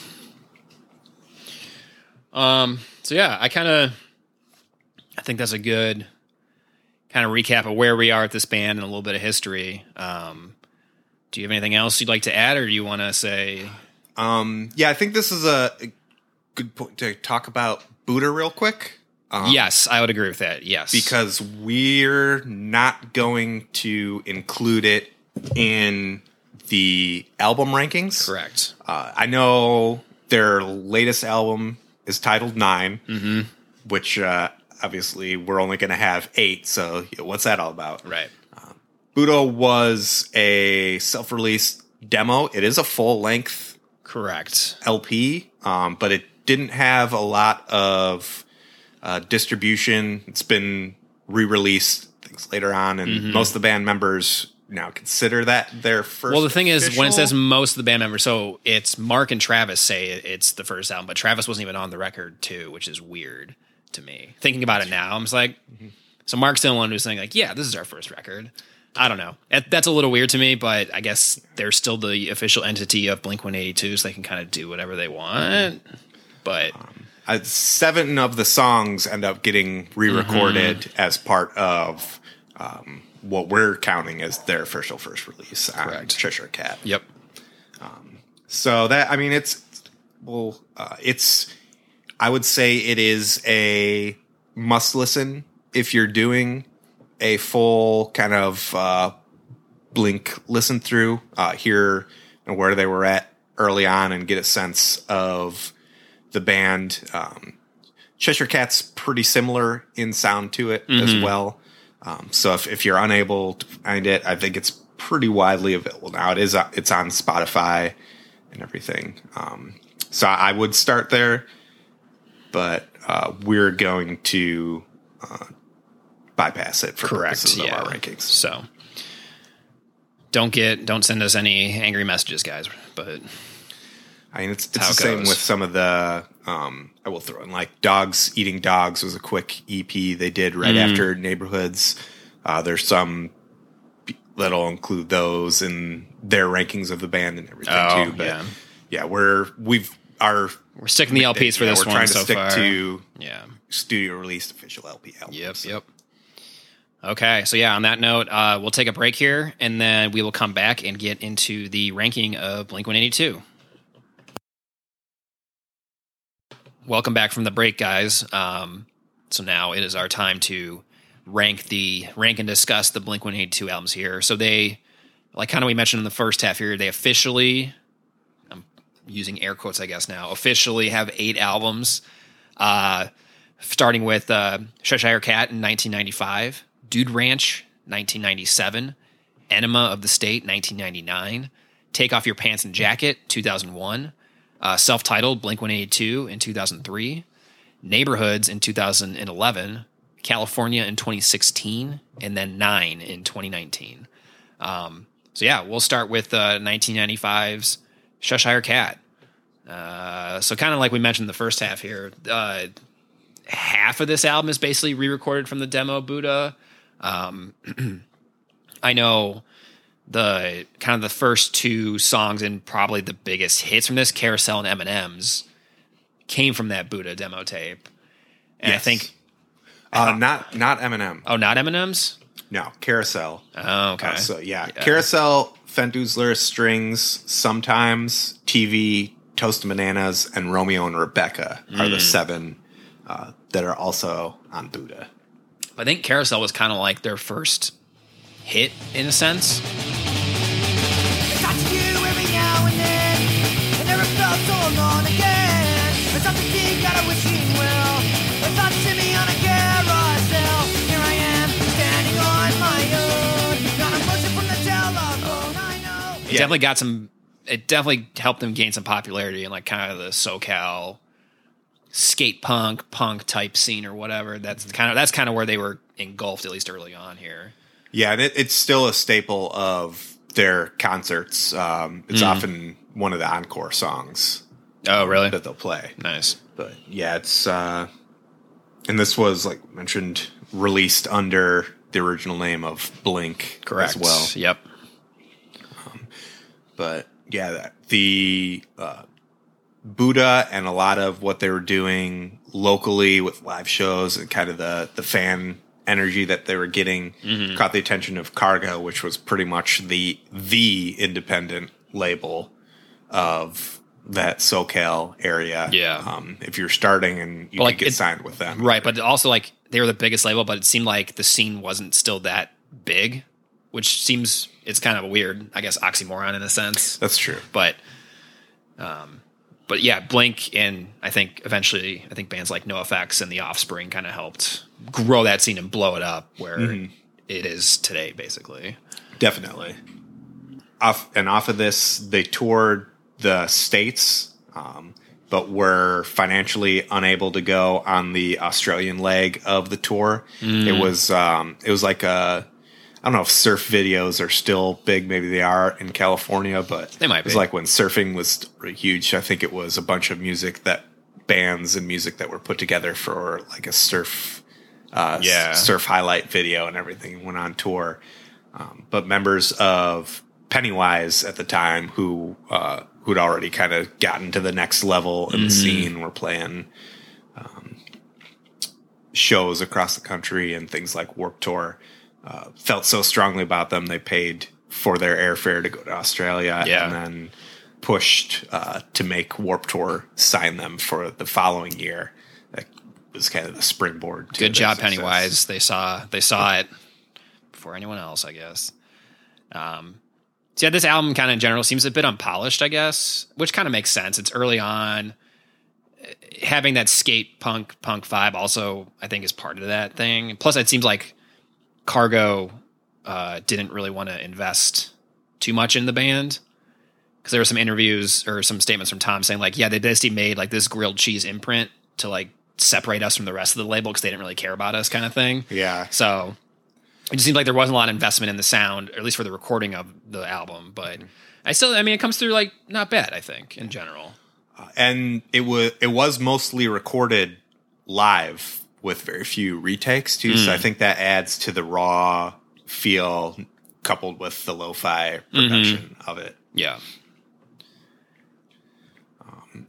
[SPEAKER 2] Um. So yeah, I kind of, I think that's a good kind of recap of where we are at this band and a little bit of history. Um, do you have anything else you'd like to add, or do you want to say?
[SPEAKER 3] Um, yeah, I think this is a, a good point to talk about Buddha real quick. Um,
[SPEAKER 2] yes, I would agree with that. Yes,
[SPEAKER 3] because we're not going to include it in the album rankings.
[SPEAKER 2] correct.
[SPEAKER 3] Uh, I know their latest album is titled 9 which uh, obviously we're only going to have eight. So what's that all about?
[SPEAKER 2] Right.
[SPEAKER 3] Buddha was a self-released demo. It is a full-length
[SPEAKER 2] Correct.
[SPEAKER 3] LP, um, but it didn't have a lot of uh, distribution. It's been re-released things later on, and most of the band members now consider that their first.
[SPEAKER 2] Well, the thing is, when it says most of the band members, so it's Mark and Travis say it's the first album, but Travis wasn't even on the record too, which is weird to me. Thinking about it now, I'm just like, so Mark's the only one who's saying like, yeah, this is our first record. I don't know. That's a little weird to me, but I guess they're still the official entity of Blink 182, so they can kind of do whatever they want. But
[SPEAKER 3] uh, seven of the songs end up getting re-recorded
[SPEAKER 2] Mm-hmm.
[SPEAKER 3] as part of um, what we're counting as their official first release on
[SPEAKER 2] Correct.
[SPEAKER 3] Cheshire Cat.
[SPEAKER 2] yep,
[SPEAKER 3] So that I mean, it's well, uh, it's I would say it is a must listen if you're doing a full kind of uh, blink listen through, uh, hear where they were at early on, and get a sense of the band. Um, Cheshire Cat's pretty similar in sound to it as well. Um, so if, if you're unable to find it, I think it's pretty widely available now. It is uh, it's on Spotify and everything. Um, so I would start there, but uh, we're going to uh, bypass it for
[SPEAKER 2] correct.
[SPEAKER 3] purposes
[SPEAKER 2] Yeah.
[SPEAKER 3] of our rankings.
[SPEAKER 2] So don't get don't send us any angry messages, guys. But
[SPEAKER 3] I mean, it's, it's the
[SPEAKER 2] it
[SPEAKER 3] same with some of the. Um, I will throw in like dogs eating dogs was a quick EP they did right
[SPEAKER 2] Mm.
[SPEAKER 3] after neighborhoods. Uh, there's some that'll include those in their rankings of the band and everything
[SPEAKER 2] Oh,
[SPEAKER 3] too. But
[SPEAKER 2] yeah.
[SPEAKER 3] yeah. we're we've our
[SPEAKER 2] we're sticking the LPs for
[SPEAKER 3] yeah,
[SPEAKER 2] this
[SPEAKER 3] we're
[SPEAKER 2] one
[SPEAKER 3] trying
[SPEAKER 2] so
[SPEAKER 3] to stick
[SPEAKER 2] far.
[SPEAKER 3] to
[SPEAKER 2] yeah.
[SPEAKER 3] studio released official LP albums.
[SPEAKER 2] Yep. Yep. Okay, so yeah, on that note, uh, we'll take a break here, and then we will come back and get into the ranking of Blink One Eighty Two. Welcome back from the break, guys. Um, so now it is our time to rank the rank and discuss the Blink One Eighty Two albums here. So they, like kind of we mentioned in the first half here, they officially, I'm using air quotes, I guess now, officially have eight albums. Uh, starting with uh, Cheshire Cat in 1995, Dude Ranch 1997, Enema of the State 1999, Take Off Your Pants and Jacket 2001, uh, self titled Blink 182 in 2003, Neighborhoods in 2011, California in 2016, and then Nine in 2019. Um, so yeah, we'll start with uh, 1995's Cheshire Cat. Uh, so kind of like we mentioned the first half here, uh, half of this album is basically re-recorded from the demo Buddha. Um, [CLEARS THROAT] I know the kind of the first two songs and probably the biggest hits from this, Carousel and M&M's, came from that Buddha demo tape. And
[SPEAKER 3] Yes.
[SPEAKER 2] I think,
[SPEAKER 3] Uh, not not Eminem.
[SPEAKER 2] oh, not M&M's?
[SPEAKER 3] No, Carousel.
[SPEAKER 2] Oh, okay.
[SPEAKER 3] Uh, so yeah, Carousel, Fentoozler, Strings, sometimes TV, Toast Bananas, and Romeo and Rebecca are
[SPEAKER 2] Mm.
[SPEAKER 3] the seven uh, that are also on Buddha.
[SPEAKER 2] I think Carousel was kind of like their first hit in a sense.
[SPEAKER 4] Talk to you every now and then. I never felt so alone again. It's up to think that I wish you well. I thought to me on a carousel. Here I am, standing on my own. Not a motion from the telephone, I know.
[SPEAKER 2] It definitely got some. It definitely helped them gain some popularity in like kind of the SoCal skate punk punk type scene or whatever. That's kind of that's kind of where they were engulfed at least early on here.
[SPEAKER 3] Yeah, and it, it's still a staple of their concerts. Um, it's often one of the encore songs
[SPEAKER 2] Oh, really?
[SPEAKER 3] that they'll play.
[SPEAKER 2] Nice.
[SPEAKER 3] But yeah, it's uh, and this was like mentioned released under the original name of Blink
[SPEAKER 2] Correct.
[SPEAKER 3] as well.
[SPEAKER 2] Yep.
[SPEAKER 3] but yeah, the uh, Buddha and a lot of what they were doing locally with live shows and kind of the the fan energy that they were getting caught the attention of Cargo, which was pretty much the the independent label of that SoCal area.
[SPEAKER 2] Yeah.
[SPEAKER 3] um, if you're starting and you
[SPEAKER 2] like,
[SPEAKER 3] get
[SPEAKER 2] it-
[SPEAKER 3] signed with them,
[SPEAKER 2] Right, but also like they were the biggest label, but it seemed like the scene wasn't still that big, which seems it's kind of a weird, I guess, oxymoron in a sense.
[SPEAKER 3] That's true.
[SPEAKER 2] but um but yeah blink and i think eventually i think bands like NOFX and the offspring kind of helped grow that scene and blow it up where it is today basically
[SPEAKER 3] Definitely. Off and off of this, they toured the states, um, but were financially unable to go on the Australian leg of the tour. It was um, it was like a I don't know if surf videos are still big. Maybe they are in California, but
[SPEAKER 2] They might
[SPEAKER 3] It was
[SPEAKER 2] be.
[SPEAKER 3] like when surfing was huge. I think it was a bunch of music that bands and music that were put together for like a surf uh,
[SPEAKER 2] Yeah.
[SPEAKER 3] surf highlight video and everything went on tour. Um, but members of Pennywise at the time, who uh, who'd already kind of gotten to the next level in the scene, were playing um, shows across the country and things like Warped Tour. Uh, felt so strongly about them, they paid for their airfare to go to Australia,
[SPEAKER 2] Yeah.
[SPEAKER 3] and then pushed uh, to make Warped Tour sign them for the following year. That was kind of the springboard.
[SPEAKER 2] Good job
[SPEAKER 3] success.
[SPEAKER 2] pennywise they saw they saw it before anyone else i guess um so yeah this album kind of in general seems a bit unpolished i guess which kind of makes sense it's early on having that skate punk punk vibe also i think is part of that thing plus it seems like cargo uh didn't really want to invest too much in the band because there were some interviews or some statements from tom saying like yeah they basically made like this grilled cheese imprint to like separate us from the rest of the label because they didn't really care about us kind of thing
[SPEAKER 3] Yeah,
[SPEAKER 2] so it just seemed like there wasn't a lot of investment in the sound, or at least for the recording of the album. But I still, I mean, it comes through like not bad. I think in general.
[SPEAKER 3] and it was it was mostly recorded live with very few retakes too. So I think that adds to the raw feel coupled with the lo-fi production of it.
[SPEAKER 2] Yeah,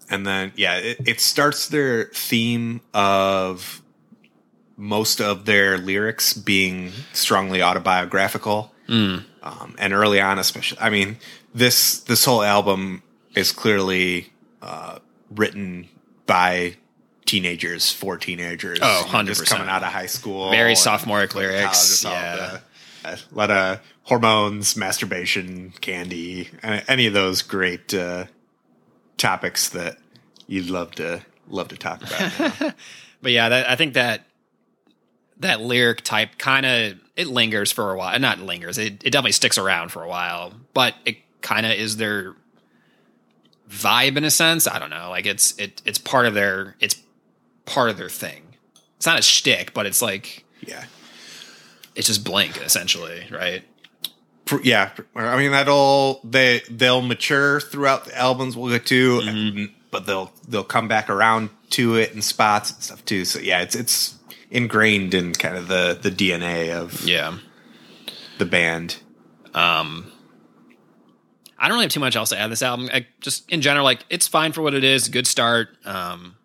[SPEAKER 3] And then yeah, it, it starts their theme of most of their lyrics being strongly autobiographical. Um, and early on, especially, I mean, this this whole album is clearly uh, written by teenagers for teenagers.
[SPEAKER 2] Oh,
[SPEAKER 3] you know, just
[SPEAKER 2] 100%.
[SPEAKER 3] coming out of high school,
[SPEAKER 2] Very sophomoric lyrics, yeah.
[SPEAKER 3] the- a lot of hormones, masturbation, candy, any of those great uh, topics that you'd love to love to talk about. [LAUGHS]
[SPEAKER 2] but yeah, that, I think that that lyric type kind of it lingers for a while. Not lingers. It, it definitely sticks around for a while, but it kind of is their vibe in a sense. I don't know. Like it's it it's part of their it's part of their thing. It's not a shtick, but it's like
[SPEAKER 3] yeah.
[SPEAKER 2] it's just blank essentially, right?
[SPEAKER 3] Yeah, I mean that'll they they'll mature throughout the albums we'll get to. And but they'll they'll come back around to it in spots and stuff too. So yeah, it's it's ingrained in kind of the the DNA of
[SPEAKER 2] Yeah.
[SPEAKER 3] the band.
[SPEAKER 2] Um, I don't really have too much else to add to this album. I, just in general, like it's fine for what it is. Good start. Um,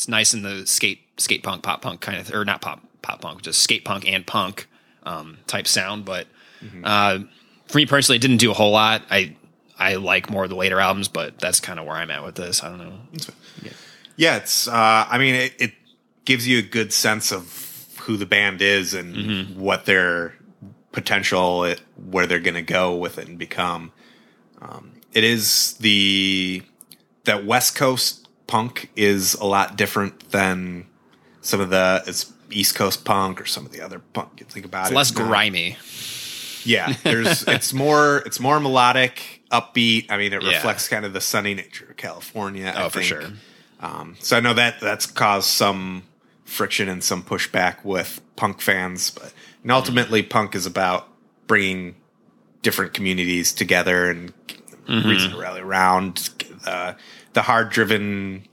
[SPEAKER 2] it's nice in the skate skate punk pop punk kind of or not pop pop punk, just skate punk and punk um, type sound. But uh, for me personally, it didn't do a whole lot. I I like more of the later albums, but that's kind of where I'm at with this. I don't know.
[SPEAKER 3] Yeah, yeah it's. Uh, I mean, it, it gives you a good sense of who the band is and what their potential, it, where they're going to go with it and become. Um, it is the that West Coast punk is a lot different than some of the it's East Coast punk or some of the other punk. You think about
[SPEAKER 2] It's
[SPEAKER 3] it,
[SPEAKER 2] less grimy.
[SPEAKER 3] yeah, [LAUGHS] there's it's more it's more melodic, upbeat. I mean, it
[SPEAKER 2] Yeah.
[SPEAKER 3] reflects kind of the sunny nature of California. I
[SPEAKER 2] Oh, for sure.
[SPEAKER 3] Um, so I know that that's caused some friction and some pushback with punk fans, but and ultimately, punk is about bringing different communities together and
[SPEAKER 2] Mm-hmm.
[SPEAKER 3] reason to rally around. Uh, the hard driven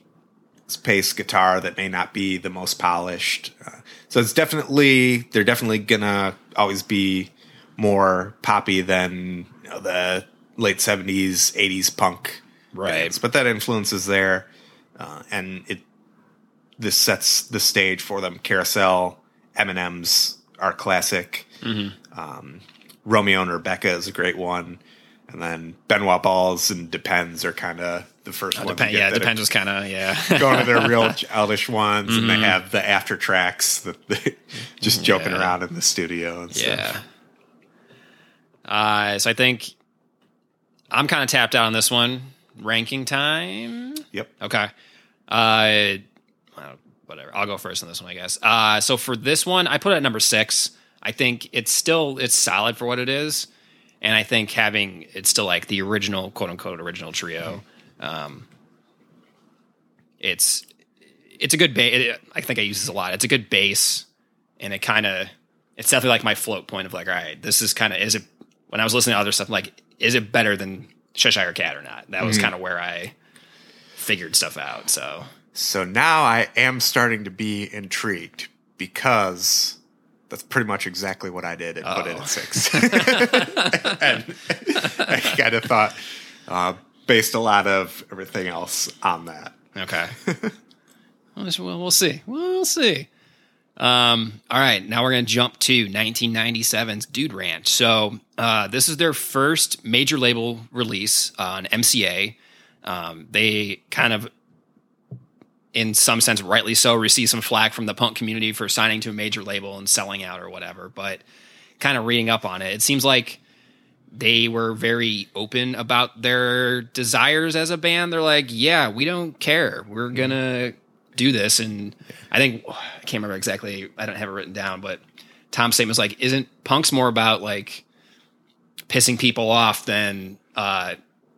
[SPEAKER 3] space guitar that may not be the most polished. Uh, so it's definitely they're definitely gonna always be more poppy than you know, the late seventies, eighties punk.
[SPEAKER 2] Right.
[SPEAKER 3] bands. But that influence is there, uh, and it this sets the stage for them. Carousel, M+M's are classic.
[SPEAKER 2] Mm-hmm.
[SPEAKER 3] Um, Romeo and Rebecca is a great one. And then Ben Wah Balls and Depends are kind of the first one.
[SPEAKER 2] Depend, yeah, depends. Just kind of yeah.
[SPEAKER 3] Going to their real [LAUGHS] childish ones, and they have the after tracks that they [LAUGHS] just joking
[SPEAKER 2] Mm-hmm. Yeah.
[SPEAKER 3] around in the studio and stuff.
[SPEAKER 2] Yeah. Uh, so I think I'm kind of tapped out on this one. Ranking time.
[SPEAKER 3] Yep.
[SPEAKER 2] Okay. Uh, whatever. I'll go first on this one, I guess. Uh, so for this one, I put it at number six. I think it's still it's solid for what it is, and I think having it's still like the original quote unquote original trio. Um, it's it's a good base. I think I use this a lot. It's a good base, and it kind of it's definitely like my float point of like, all right, this is kind of is it. When I was listening to other stuff, I'm like, is it better than Cheshire Cat or not? That was kind of where I figured stuff out. So
[SPEAKER 3] So now I am starting to be intrigued because that's pretty much exactly what I did and put it
[SPEAKER 2] Uh-oh.
[SPEAKER 3] at six. [LAUGHS] and I kind of thought, uh, based a lot of everything else on that.
[SPEAKER 2] okay, [LAUGHS] well, well, see. We'll see. Um, all right, now we're gonna jump to 1997's Dude Ranch. So uh, this is their first major label release on MCA. Um, they kind of in some sense, rightly so, receive some flack from the punk community for signing to a major label and selling out or whatever. But kind of reading up on it, it seems like they were very open about their desires as a band. They're like, yeah, we don't care. We're gonna do this. And I think I can't remember exactly. I don't have it written down, but Tom's statement was like, isn't punks more about like pissing people off than uh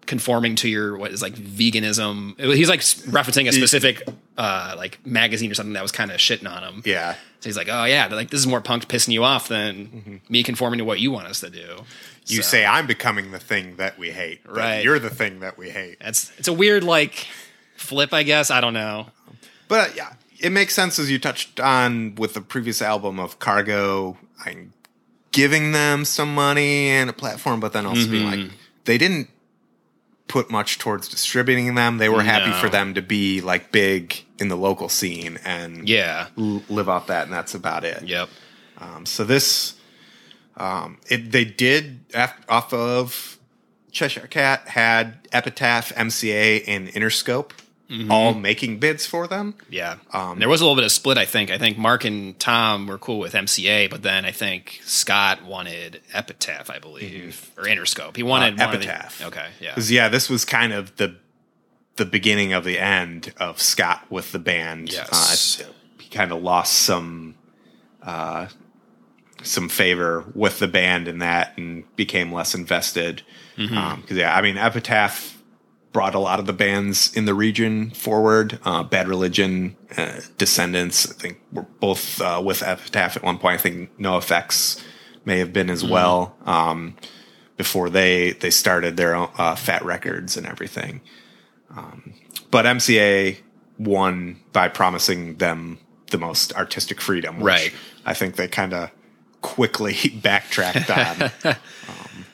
[SPEAKER 2] conforming to your what is like veganism he's like referencing a specific uh like magazine or something that was kind of shitting on him
[SPEAKER 3] Yeah.
[SPEAKER 2] so he's like oh yeah they're like this is more punk pissing you off than me conforming to what you want us to do
[SPEAKER 3] You
[SPEAKER 2] So,
[SPEAKER 3] say I'm becoming the thing that we hate.
[SPEAKER 2] Right.
[SPEAKER 3] You're the thing that we hate.
[SPEAKER 2] that's it's a weird like flip i guess i don't know
[SPEAKER 3] But yeah, it makes sense as you touched on with the previous album of Cargo. I'm giving them some money and a platform, but then also being
[SPEAKER 2] Mm-hmm.
[SPEAKER 3] like, they didn't put much towards distributing them. They were happy
[SPEAKER 2] No.
[SPEAKER 3] for them to be like big in the local scene and
[SPEAKER 2] yeah
[SPEAKER 3] l- live off that, and that's about it.
[SPEAKER 2] yep
[SPEAKER 3] Um, so this, um, it they did af- off of Cheshire Cat had Epitaph, MCA, and Interscope
[SPEAKER 2] Mm-hmm.
[SPEAKER 3] all making bids for them.
[SPEAKER 2] yeah
[SPEAKER 3] Um,
[SPEAKER 2] there was a little bit of split i think i think mark and tom were cool with mca but then i think scott wanted epitaph i believe or interscope he wanted
[SPEAKER 3] Mm-hmm. Uh,
[SPEAKER 2] one of the-
[SPEAKER 3] Epitaph.
[SPEAKER 2] okay yeah
[SPEAKER 3] Because yeah, this was kind of the the beginning of the end of Scott with the band.
[SPEAKER 2] Yes.
[SPEAKER 3] Uh, he kind of lost some uh, some favor with the band in that, and became less invested. Because yeah, I mean, Epitaph brought a lot of the bands in the region forward. Uh, Bad Religion, uh, Descendents, I think were both uh, with Epitaph at one point. I think NOFX may have been as well. Um, before they they started their own uh, Fat Records and everything. Um, but MCA won by promising them the most artistic freedom, which
[SPEAKER 2] Right.
[SPEAKER 3] I think they kind of quickly [LAUGHS] backtracked on. [LAUGHS] um,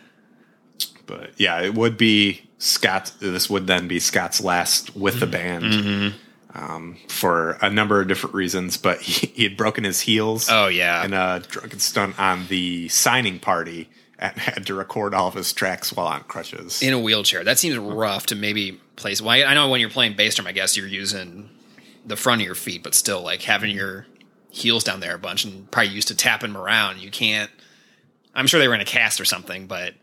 [SPEAKER 3] but yeah, it would be Scott. This would then be Scott's last with the band. Um, for a number of different reasons, but [LAUGHS] he, he had broken his heels
[SPEAKER 2] Oh yeah.
[SPEAKER 3] in a drunken stunt on the signing party and [LAUGHS] had to record all of his tracks while on crutches.
[SPEAKER 2] in a wheelchair. That seems rough to maybe place. Well, I I know when you're playing bass drum, I guess you're using the front of your feet, but still, like having your heels down there a bunch and probably used to tapping them around. You can't. I'm sure they were in a cast or something, but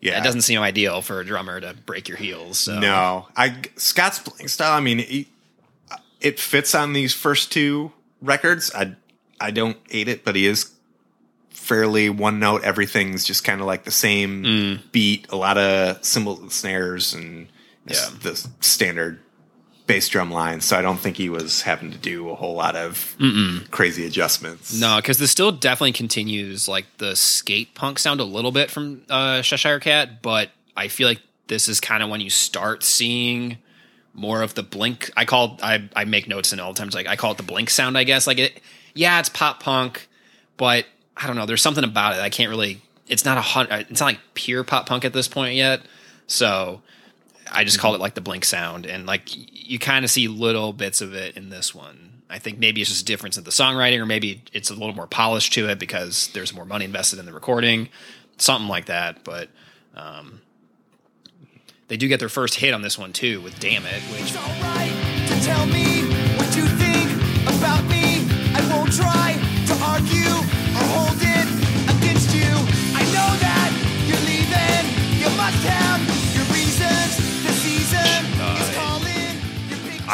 [SPEAKER 3] yeah,
[SPEAKER 2] it doesn't seem ideal for a drummer to break your heels. So.
[SPEAKER 3] No, I Scott's playing style. I mean, it, it fits on these first two records. I I don't hate it, but he is fairly one note. Everything's just kind of like the same
[SPEAKER 2] Mm.
[SPEAKER 3] beat. A lot of cymbals and snares and
[SPEAKER 2] Yeah.
[SPEAKER 3] the standard bass drum lines. So I don't think he was having to do a whole lot of crazy adjustments.
[SPEAKER 2] No, because this still definitely continues like the skate punk sound a little bit from uh, Cheshire Cat, but I feel like this is kind of when you start seeing more of the blink. I call I I make notes in all the times like I call it the blink sound. I guess like it. Yeah, it's pop punk, but I don't know. There's something about it I can't really. It's not a hun- It's not like pure pop punk at this point yet. So I just call it like the blink sound, and like you kind of see little bits of it in this one. I think maybe it's just a difference in the songwriting, or maybe it's a little more polished to it because there's more money invested in the recording, something like that. But um, they do get their first hit on this one too with "Damn It," which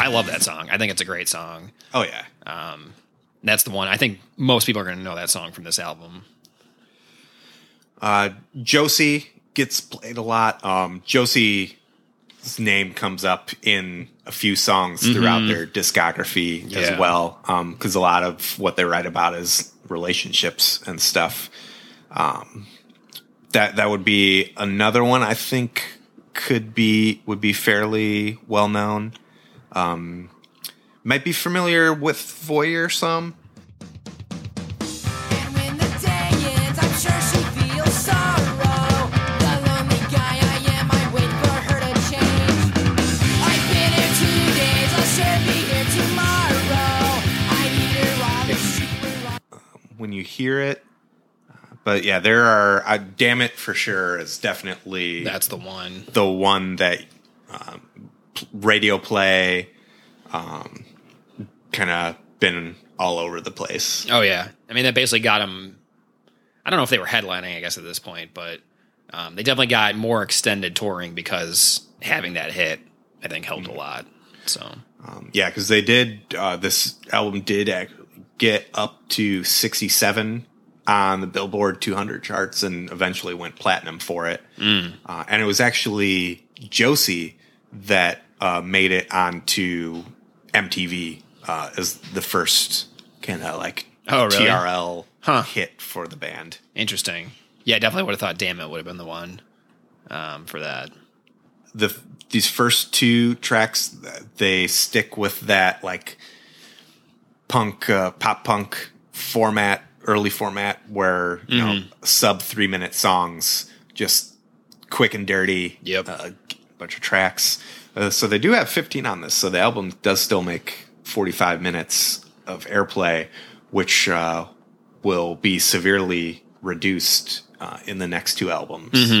[SPEAKER 4] I
[SPEAKER 2] love that song. I think it's a great song.
[SPEAKER 3] Oh yeah.
[SPEAKER 2] That's the one. I think most people are going to know that song from this album.
[SPEAKER 3] Uh, Josie gets played a lot. Um, Josie's name comes up in a few songs throughout their discography
[SPEAKER 2] Yeah.
[SPEAKER 3] as well, because a lot of what they write about is relationships and stuff. Um, that that would be another one I think could be would be fairly well known. Um, might be familiar with Voyeur some.
[SPEAKER 4] When the day ends, I'm sure she feels sorrow. The lonely guy I am, I wait for her to change. I've been here two days, I'll sure be here tomorrow. I need her on the super
[SPEAKER 3] when you hear it. Uh, But yeah, there are. Uh, Damn it for sure is definitely
[SPEAKER 2] That's the one.
[SPEAKER 3] the one that um, p- radio play, um, kind of been all over the place.
[SPEAKER 2] Oh yeah, I mean that basically got them. I don't know if they were headlining, I guess at this point, but um, they definitely got more extended touring because having that hit, I think, helped a lot. So
[SPEAKER 3] Um, yeah, because they did. Uh, this album did get up to sixty-seven on the Billboard 200 charts, and eventually went platinum for it. Uh, and it was actually Josie that uh, made it onto MTV uh, as the first kind of like
[SPEAKER 2] Oh, really?
[SPEAKER 3] TRL
[SPEAKER 2] Huh.
[SPEAKER 3] hit for the band.
[SPEAKER 2] interesting. Yeah, definitely would have thought. Damn it, would have been the one um, for that.
[SPEAKER 3] the these first two tracks they stick with that like punk uh, pop punk format early format where you know sub three minute songs just quick and dirty
[SPEAKER 2] Yep.
[SPEAKER 3] uh, bunch of tracks uh, so they do have 15 on this so the album does still make 45 minutes of airplay which uh, will be severely reduced uh, in the next two albums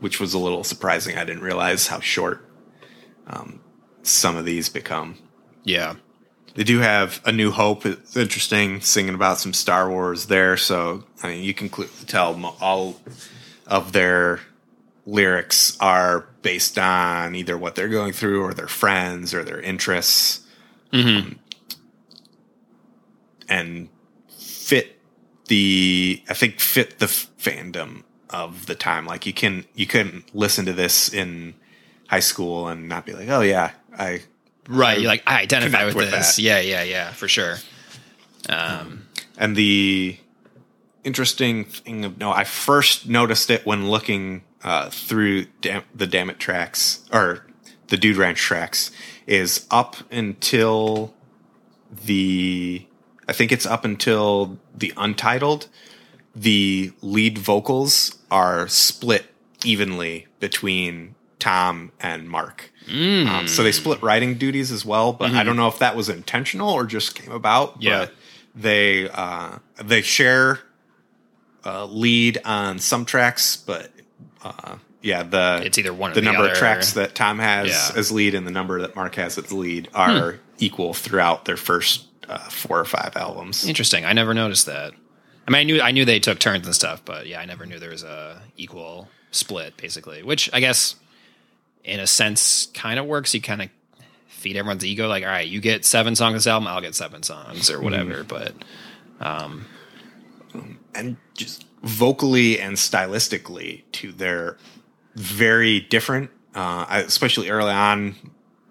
[SPEAKER 3] which was a little surprising. I didn't realize how short um, some of these become.
[SPEAKER 2] Yeah,
[SPEAKER 3] They do have A New Hope. It's interesting singing about some Star Wars there. So, I mean, you can clearly tell all of their lyrics are based on either what they're going through or their friends or their interests. Um, and fit the I think fit the f- fandom of the time. Like you can you couldn't listen to this in high school and not be like, oh yeah, I
[SPEAKER 2] right. You're like I identify with,
[SPEAKER 3] with
[SPEAKER 2] this.
[SPEAKER 3] that.
[SPEAKER 2] Yeah, yeah, yeah, for sure. Um,
[SPEAKER 3] and the interesting thing of no, I first noticed it when looking uh, through dam- the Dammit tracks or the Dude Ranch tracks is up until the I think it's up until the Untitled. The lead vocals are split evenly between Tom and Mark. Um, so they split writing duties as well, but I don't know if that was intentional or just came about.
[SPEAKER 2] Yeah.
[SPEAKER 3] But they uh, they share uh, lead on some tracks, but uh, yeah, the
[SPEAKER 2] It's either one or
[SPEAKER 3] the
[SPEAKER 2] the
[SPEAKER 3] number
[SPEAKER 2] other.
[SPEAKER 3] of tracks that Tom has
[SPEAKER 2] Yeah.
[SPEAKER 3] as lead and the number that Mark has as lead are equal throughout their first uh, four or five albums.
[SPEAKER 2] Interesting. I never noticed that. I mean, I knew I knew they took turns and stuff, but yeah, I never knew there was a equal split, basically. Which I guess, in a sense, kind of works. You kind of feed everyone's ego, like, all right, you get seven songs this album, I'll get seven songs or whatever. But um,
[SPEAKER 3] and just vocally and stylistically to their very different uh especially early on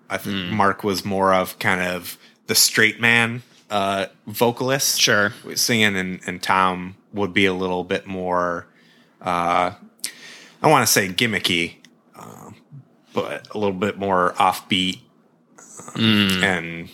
[SPEAKER 3] i think
[SPEAKER 2] Hmm.
[SPEAKER 3] mark was more of kind of the straight man uh vocalist.
[SPEAKER 2] Sure,
[SPEAKER 3] singing and, and tom would be a little bit more uh i want to say gimmicky uh, but a little bit more offbeat um, and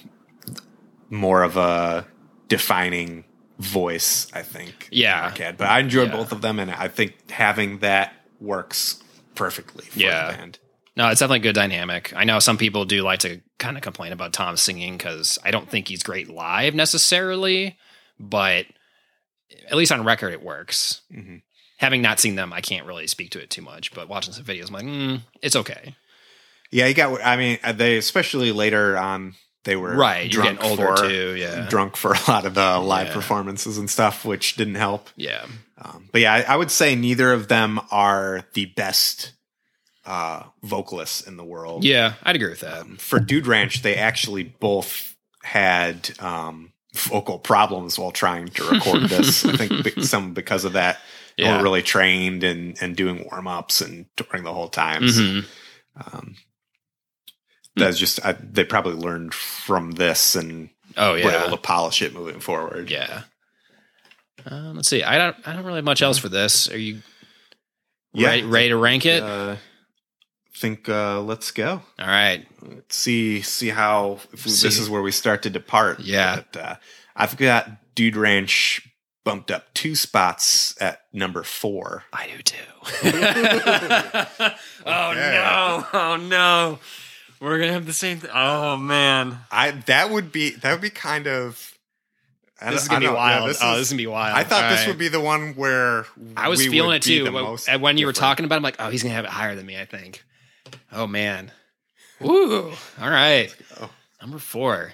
[SPEAKER 3] more of a defining voice i think
[SPEAKER 2] Yeah.
[SPEAKER 3] Mark had. but i enjoyed
[SPEAKER 2] Yeah.
[SPEAKER 3] both of them and i think having that works perfectly for
[SPEAKER 2] Yeah.
[SPEAKER 3] the band
[SPEAKER 2] no, it's definitely a good dynamic. I know some people do like to kind of complain about Tom singing because I don't think he's great live necessarily, but at least on record it works.
[SPEAKER 3] Mhm.
[SPEAKER 2] Having not seen them, I can't really speak to it too much. But watching some videos, I'm like, mm, it's okay.
[SPEAKER 3] yeah you got i mean they especially later on they were
[SPEAKER 2] Right, you're
[SPEAKER 3] drunk
[SPEAKER 2] getting older
[SPEAKER 3] for,
[SPEAKER 2] too. Yeah,
[SPEAKER 3] drunk for a lot of the live
[SPEAKER 2] Yeah.
[SPEAKER 3] performances and stuff which didn't help
[SPEAKER 2] yeah,
[SPEAKER 3] Um, but yeah, I, I would say neither of them are the best uh, vocalists in the world.
[SPEAKER 2] yeah. I'd agree with that.
[SPEAKER 3] Um, for Dude Ranch, they actually both had um, vocal problems while trying to record [LAUGHS] this. I think some because of that. They
[SPEAKER 2] Yeah.
[SPEAKER 3] weren't really trained and, and doing warm ups and touring the whole time. So,
[SPEAKER 2] Mhm.
[SPEAKER 3] um, that's just I, they probably learned from this and
[SPEAKER 2] Oh
[SPEAKER 3] were able
[SPEAKER 2] yeah,
[SPEAKER 3] to polish it moving forward.
[SPEAKER 2] yeah. Um, let's see. I don't. I don't really have much else for this. Are you
[SPEAKER 3] Yeah.
[SPEAKER 2] ready, ready to rank it?
[SPEAKER 3] Uh, think uh, let's go.
[SPEAKER 2] All right.
[SPEAKER 3] Let's see see how if we, this is where we start to depart.
[SPEAKER 2] Yeah.
[SPEAKER 3] But, uh, I've got Dude Ranch bumped up two spots at number four.
[SPEAKER 2] I do too. [LAUGHS] [LAUGHS] oh no! Oh no! We're gonna have the same thing. Oh man!
[SPEAKER 3] I that would be that would be kind of.
[SPEAKER 2] This is gonna be
[SPEAKER 3] don't- yeah,
[SPEAKER 2] wild.
[SPEAKER 3] this
[SPEAKER 2] oh,
[SPEAKER 3] is-
[SPEAKER 2] this is gonna be wild.
[SPEAKER 3] I thought
[SPEAKER 2] All
[SPEAKER 3] this
[SPEAKER 2] right.
[SPEAKER 3] would be the one where
[SPEAKER 2] I was
[SPEAKER 3] we
[SPEAKER 2] feeling
[SPEAKER 3] would
[SPEAKER 2] it too. When-
[SPEAKER 3] most
[SPEAKER 2] and when you were talking about, it, I'm like, oh, he's gonna have it higher than me. I think. Oh man. Woo! All right. Number four.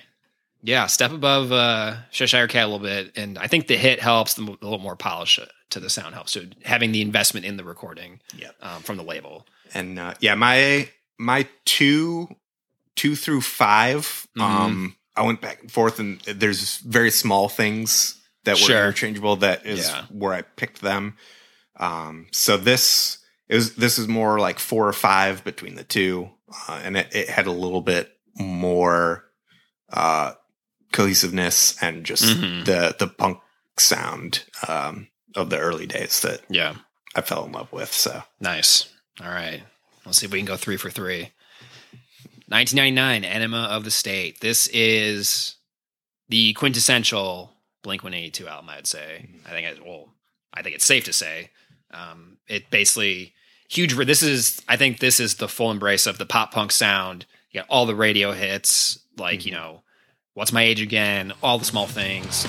[SPEAKER 2] Yeah, step above uh, Cheshire Cat a little bit, and I think the hit helps. The, mo- a little more polish to the sound helps. So having the investment in the recording
[SPEAKER 3] Yep.
[SPEAKER 2] um, from the label.
[SPEAKER 3] and uh, yeah, my my two two through 5
[SPEAKER 2] Mhm.
[SPEAKER 3] Um, I went back and forth, and there's very small things that were
[SPEAKER 2] Sure.
[SPEAKER 3] interchangeable. That is
[SPEAKER 2] Yeah.
[SPEAKER 3] where I picked them. Um, so this is this is more like four or five between the two, uh, and it, it had a little bit more uh, cohesiveness and just
[SPEAKER 2] Mhm.
[SPEAKER 3] the the punk sound um, of the early days that
[SPEAKER 2] Yeah.
[SPEAKER 3] I fell in love with. So
[SPEAKER 2] Nice. All right. Let's see if we can go three for three. 1999, Enema of the State. This is the quintessential Blink 182 album, I'd say. I think it, well, I think it's safe to say. Um, it basically huge. This is, I think this is the full embrace of the pop punk sound. You got all the radio hits, like, you know, What's My Age Again, all the small things.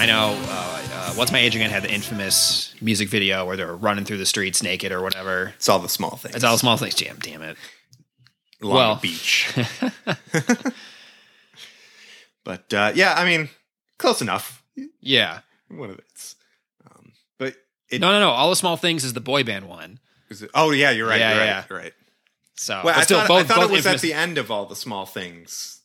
[SPEAKER 4] I know
[SPEAKER 2] uh, uh, What's My Age Again had the infamous music video where they're running through the streets naked or whatever.
[SPEAKER 3] it's all the small things.
[SPEAKER 2] It's all the small things. Jam, damn it.
[SPEAKER 3] along
[SPEAKER 2] well-
[SPEAKER 3] beach. [LAUGHS] [LAUGHS] but uh, yeah, I mean, close enough.
[SPEAKER 2] Yeah.
[SPEAKER 3] One of it's, um, but it,
[SPEAKER 2] No, no, no. All the small things is the boy band one.
[SPEAKER 3] is it- oh yeah, you're right.
[SPEAKER 2] Yeah,
[SPEAKER 3] you're
[SPEAKER 2] yeah.
[SPEAKER 3] right. You're right.
[SPEAKER 2] So,
[SPEAKER 3] Well, I
[SPEAKER 2] still,
[SPEAKER 3] thought,
[SPEAKER 2] both,
[SPEAKER 3] I thought it was
[SPEAKER 2] infamous-
[SPEAKER 3] at the end of all the small things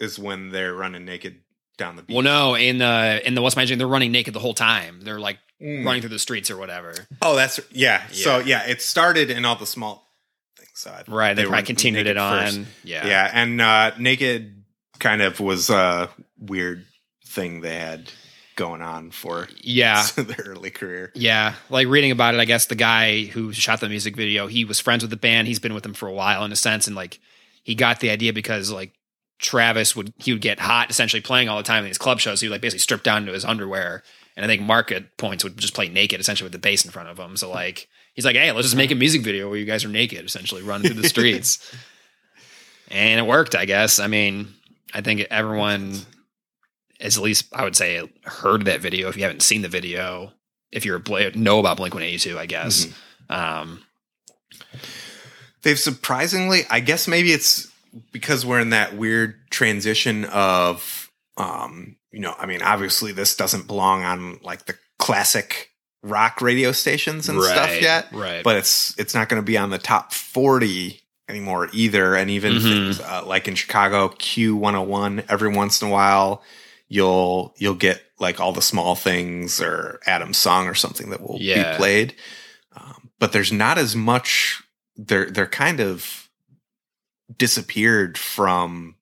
[SPEAKER 3] is when they're running naked. Down the beach.
[SPEAKER 2] Well, no, in the in the West Magic, they're running naked the whole time. They're like
[SPEAKER 3] Mm.
[SPEAKER 2] running through the streets or whatever.
[SPEAKER 3] Oh, that's yeah. So
[SPEAKER 2] Yeah.
[SPEAKER 3] yeah, it started in all the small things. So
[SPEAKER 2] Right. They,
[SPEAKER 3] were
[SPEAKER 2] probably continued it on.
[SPEAKER 3] first.
[SPEAKER 2] Yeah.
[SPEAKER 3] Yeah, and uh, naked kind of was a weird thing they had going on for
[SPEAKER 2] Yeah. [LAUGHS]
[SPEAKER 3] their early career.
[SPEAKER 2] Yeah, like reading about it, I guess the guy who shot the music video, he was friends with the band. He's been with them for a while in a sense, and like he got the idea because like Travis would he would get hot essentially playing all the time in these club shows. He would like basically strip down to his underwear, and I think Mark at points would just play naked essentially with the bass in front of him. So like he's like, hey, let's just make a music video where you guys are naked essentially running through the [LAUGHS] streets, and it worked. I guess. I mean, I think everyone is at least I would say heard that video if you haven't seen the video if you're a Bla- know about Blink One Eighty Two, I guess. Um,
[SPEAKER 3] They've surprisingly, I guess maybe it's because we're in that weird transition of, um, you know, I mean, obviously this doesn't belong on like the classic rock radio stations and stuff yet,
[SPEAKER 2] right.
[SPEAKER 3] But it's it's not going to be on the top forty anymore either. And even
[SPEAKER 2] Mhm.
[SPEAKER 3] things uh, like in Chicago, Q one hundred one, every once in a while, you'll you'll get like all the small things or Adam's song or something that will
[SPEAKER 2] Yeah.
[SPEAKER 3] be played. Um, but there's not as much. They're they're kind of disappeared from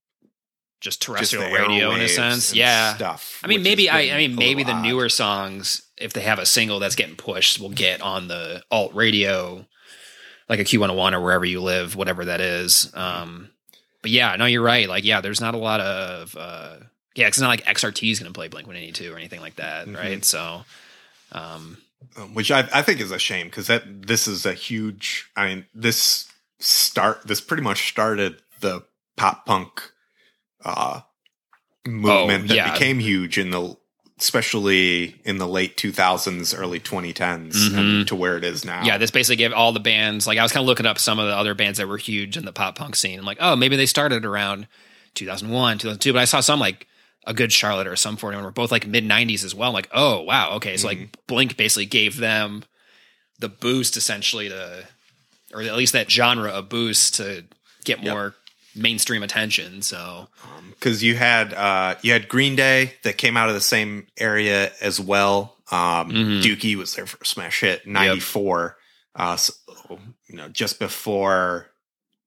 [SPEAKER 2] just
[SPEAKER 3] just
[SPEAKER 2] terrestrial
[SPEAKER 3] the
[SPEAKER 2] radio in a sense. Yeah.
[SPEAKER 3] stuff.
[SPEAKER 2] I mean, maybe I, I mean, maybe the
[SPEAKER 3] odd.
[SPEAKER 2] newer songs, if they have a single that's getting pushed, will get on the alt radio, like a Q101 or wherever you live, whatever that is. Um, but yeah, no, you're right. Like, yeah, there's not a lot of, uh, yeah, it's not like XRT is going to play Blink 182 or anything like that,
[SPEAKER 3] Mhm.
[SPEAKER 2] right? So, um,
[SPEAKER 3] Um, which I, I think is a shame because that this is a huge. I mean, this start this pretty much started the pop punk uh, movement
[SPEAKER 2] Oh,
[SPEAKER 3] that
[SPEAKER 2] yeah.
[SPEAKER 3] became huge in the especially in the late 2000s early 2010s and to where it is now
[SPEAKER 2] Mm-hmm. yeah, this basically gave all the bands, like, I was kind of looking up some of the other bands that were huge in the pop punk scene. I'm like, oh, maybe they started around 2001, 2002, but I saw some like a good Charlotte or Sum 41 were both like mid 90s as well. I'm like, oh, wow. Okay. So, like, Blink basically gave them the boost essentially to, or at least that genre a boost to get more mainstream attention. So,
[SPEAKER 3] because you had uh, you had Green Day that came out of the same area as well. Um,
[SPEAKER 2] Mhm.
[SPEAKER 3] Dookie was their first smash hit, ninety four. Uh, so, you know, just before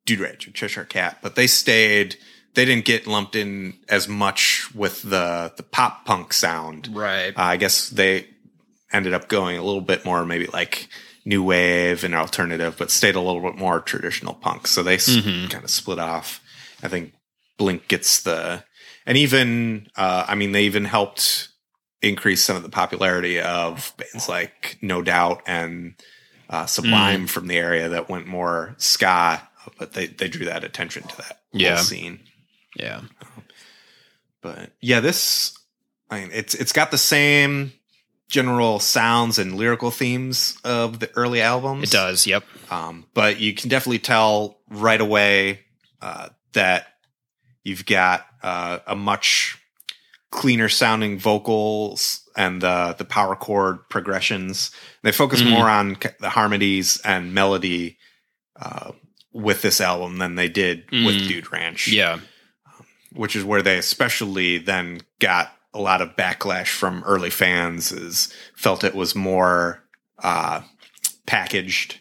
[SPEAKER 3] Dude Ranch and Cheshire Cat, but they stayed. They didn't get lumped in as much with the the pop punk sound.
[SPEAKER 2] right.
[SPEAKER 3] Uh, I guess they ended up going a little bit more maybe like new wave and alternative, but stayed a little bit more traditional punk. So they
[SPEAKER 2] Mhm.
[SPEAKER 3] kind of split off. I think Blink gets the, and even, uh, I mean, they even helped increase some of the popularity of bands like No Doubt and uh, Sublime
[SPEAKER 2] Mm.
[SPEAKER 3] from the area that went more ska, but they, they drew that attention to that
[SPEAKER 2] Yeah.
[SPEAKER 3] whole scene.
[SPEAKER 2] yeah.
[SPEAKER 3] But yeah, this I mean it's it's got the same general sounds and lyrical themes of the early albums.
[SPEAKER 2] It does. Yep.
[SPEAKER 3] Um, but you can definitely tell right away uh, that you've got uh, a much cleaner sounding vocals and the the power chord progressions. They focus
[SPEAKER 2] Mhm.
[SPEAKER 3] more on the harmonies and melody uh, with this album than they did with
[SPEAKER 2] Mm.
[SPEAKER 3] Dude Ranch
[SPEAKER 2] Yeah.
[SPEAKER 3] which is where they especially then got a lot of backlash from early fans is felt it was more uh packaged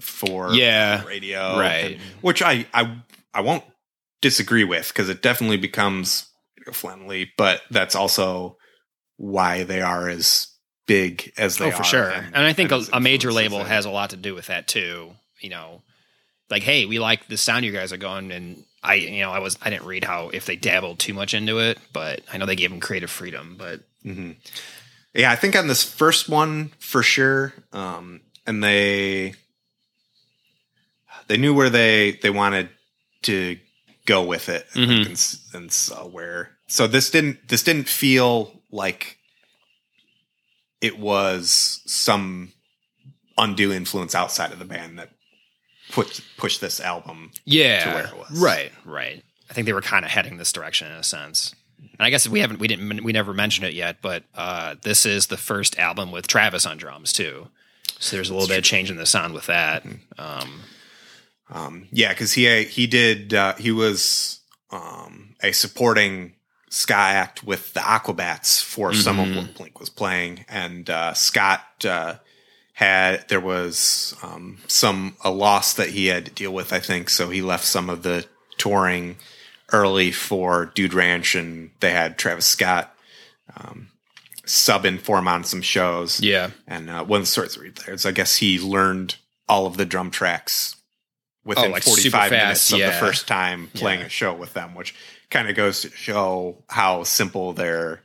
[SPEAKER 3] for
[SPEAKER 2] Yeah.
[SPEAKER 3] radio
[SPEAKER 2] Right.
[SPEAKER 3] and- which I I I won't disagree with because it definitely becomes friendly but that's also why they are as big as they
[SPEAKER 2] oh,
[SPEAKER 3] are
[SPEAKER 2] for sure. And, I think a, a major label has a lot to do with that too. You know, like, hey, we like the sound you guys are going, and I, you know, I was I didn't read how if they dabbled too much into it, but I know they gave them creative freedom. But
[SPEAKER 3] hmm Yeah, I think on this first one for sure. Um, and they they knew where they they wanted to go with it, think,
[SPEAKER 2] Mhm.
[SPEAKER 3] and, and saw where. So this didn't this didn't feel like it was some undue influence outside of the band that put pushed this album.
[SPEAKER 2] yeah,
[SPEAKER 3] To where it was.
[SPEAKER 2] right, right. I think they were kind of heading this direction in a sense. And I guess we haven't, we didn't, we never mentioned it yet, but uh, this is the first album with Travis on drums too. So there's a little bit of change in the sound with that. Um,
[SPEAKER 3] Um, yeah, because he he did uh, he was um, a supporting ska act with the Aquabats for some of what Blink was playing, and uh, Scott uh, had there was um, some a loss that he had to deal with, I think, so he left some of the touring early for Dude Ranch, and they had Travis Scott um, sub in for him on some shows.
[SPEAKER 2] Yeah.
[SPEAKER 3] And uh, one of the read there I guess he learned all of the drum tracks within
[SPEAKER 2] Oh, like super
[SPEAKER 3] 45 minutes of
[SPEAKER 2] yeah.
[SPEAKER 3] the first time playing
[SPEAKER 2] Yeah.
[SPEAKER 3] a show with them, which kind of goes to show how simple their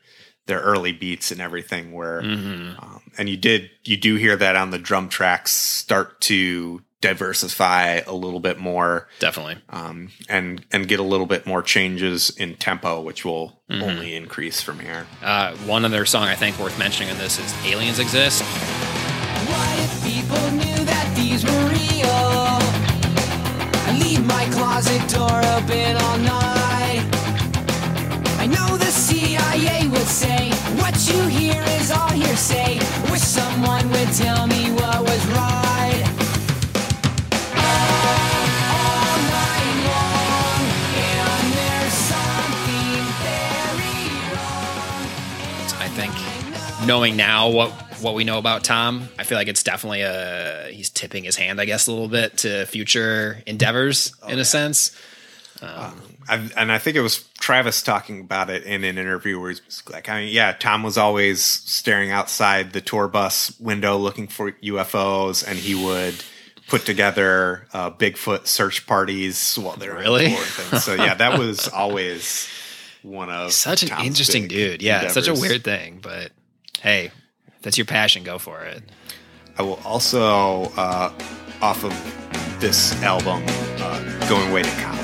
[SPEAKER 3] their early beats and everything where
[SPEAKER 2] Mm-hmm.
[SPEAKER 3] Um, and you did you do hear that on the drum tracks start to diversify a little bit more
[SPEAKER 2] Definitely.
[SPEAKER 3] um, and and get a little bit more changes in tempo, which will
[SPEAKER 2] Mm-hmm.
[SPEAKER 3] only increase from here.
[SPEAKER 2] Uh, one other song I think worth mentioning in this is Aliens Exist.
[SPEAKER 4] What if people knew that these were real? I leave my closet door open all night. Is all. Wish someone would tell me what was right. All night long, and there's something very wrong.
[SPEAKER 2] I think knowing now what what we know about Tom, I feel like it's definitely a he's tipping his hand, I guess, a little bit to future endeavors oh, in a sense.
[SPEAKER 3] Uh, I, and I think it was Travis talking about it in an interview where he's like, I mean, yeah, Tom was always staring outside the tour bus window looking for UFOs, and he would put together uh, Bigfoot search parties while they're
[SPEAKER 2] Really?
[SPEAKER 3] tour and things. So yeah, that was always one of
[SPEAKER 2] Such an
[SPEAKER 3] Tom's
[SPEAKER 2] interesting dude. Yeah, such a weird thing, but hey, that's your passion, go for it.
[SPEAKER 3] I will also uh, off of this album, uh, Going Away to College.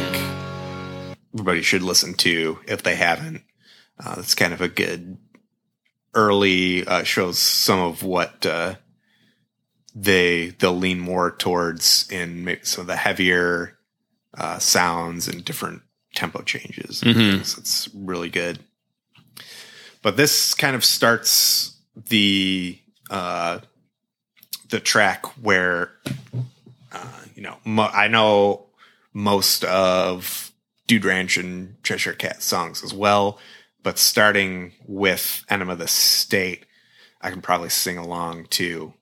[SPEAKER 3] Think everybody should listen to if they haven't. Uh, it's kind of a good early uh, shows some of what uh, they they'll lean more towards in some of the heavier uh, sounds and different tempo changes.
[SPEAKER 2] Mhm.
[SPEAKER 3] It's really good. But this kind of starts the uh, the track where uh, you know mo- I know most of Dude Ranch and Cheshire Cat songs as well, but starting with Enema of the State, I can probably sing along to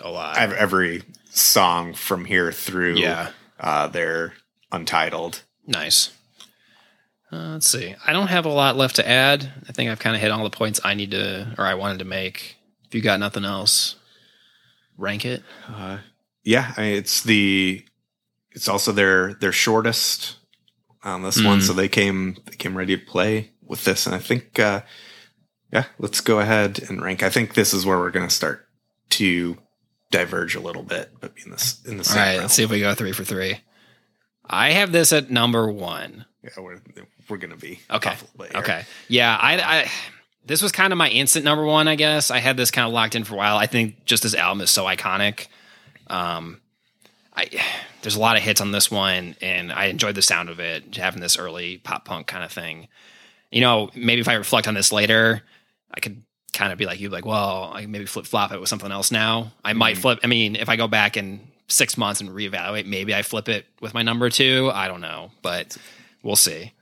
[SPEAKER 2] A lot.
[SPEAKER 3] ev- every song from here through
[SPEAKER 2] Yeah.
[SPEAKER 3] uh, their Untitled.
[SPEAKER 2] Nice. Uh, let's see. I don't have a lot left to add. I think I've kind of hit all the points I need to, or I wanted to make. If you got nothing else, rank it.
[SPEAKER 3] Uh, yeah, I mean, it's the it's also their their shortest on this one,
[SPEAKER 2] Mm.
[SPEAKER 3] so they came they came ready to play with this, and I think uh, yeah, let's go ahead and rank. I think this is where we're going to start to diverge a little bit, but in this in the same.
[SPEAKER 2] right,
[SPEAKER 3] realm.
[SPEAKER 2] let's see if we go three for three. I have this at number one.
[SPEAKER 3] Yeah, we're we're going to be
[SPEAKER 2] Okay.
[SPEAKER 3] off a little bit here.
[SPEAKER 2] Okay. Yeah, I, I this was kind of my instant number one, I guess. I had this kind of locked in for a while. I think just this album is so iconic. Um I there's a lot of hits on this one and I enjoyed the sound of it, having this early pop punk kind of thing. You know, maybe if I reflect on this later, I could kind of be like you like, well, I maybe flip flop it with something else now. I might flip I mean, if I go back in 6 months and reevaluate, maybe I flip it with my number 2. I don't know, but we'll see.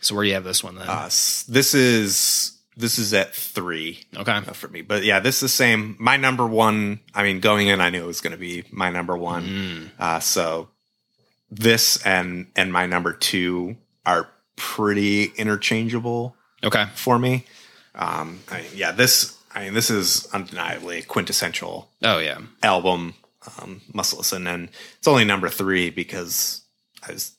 [SPEAKER 2] So where do you have this one then?
[SPEAKER 3] Uh, this is this is at three.
[SPEAKER 2] Okay.
[SPEAKER 3] uh, for me. But yeah, this is the same. My number one. I mean, going in, I knew it was going to be my number one.
[SPEAKER 2] Mm.
[SPEAKER 3] Uh, so this and and my number two are pretty interchangeable
[SPEAKER 2] Okay.
[SPEAKER 3] for me. Um, I mean, yeah, this. I mean, this is undeniably a quintessential
[SPEAKER 2] Oh yeah.
[SPEAKER 3] album. Um, must listen, and it's only number three because I was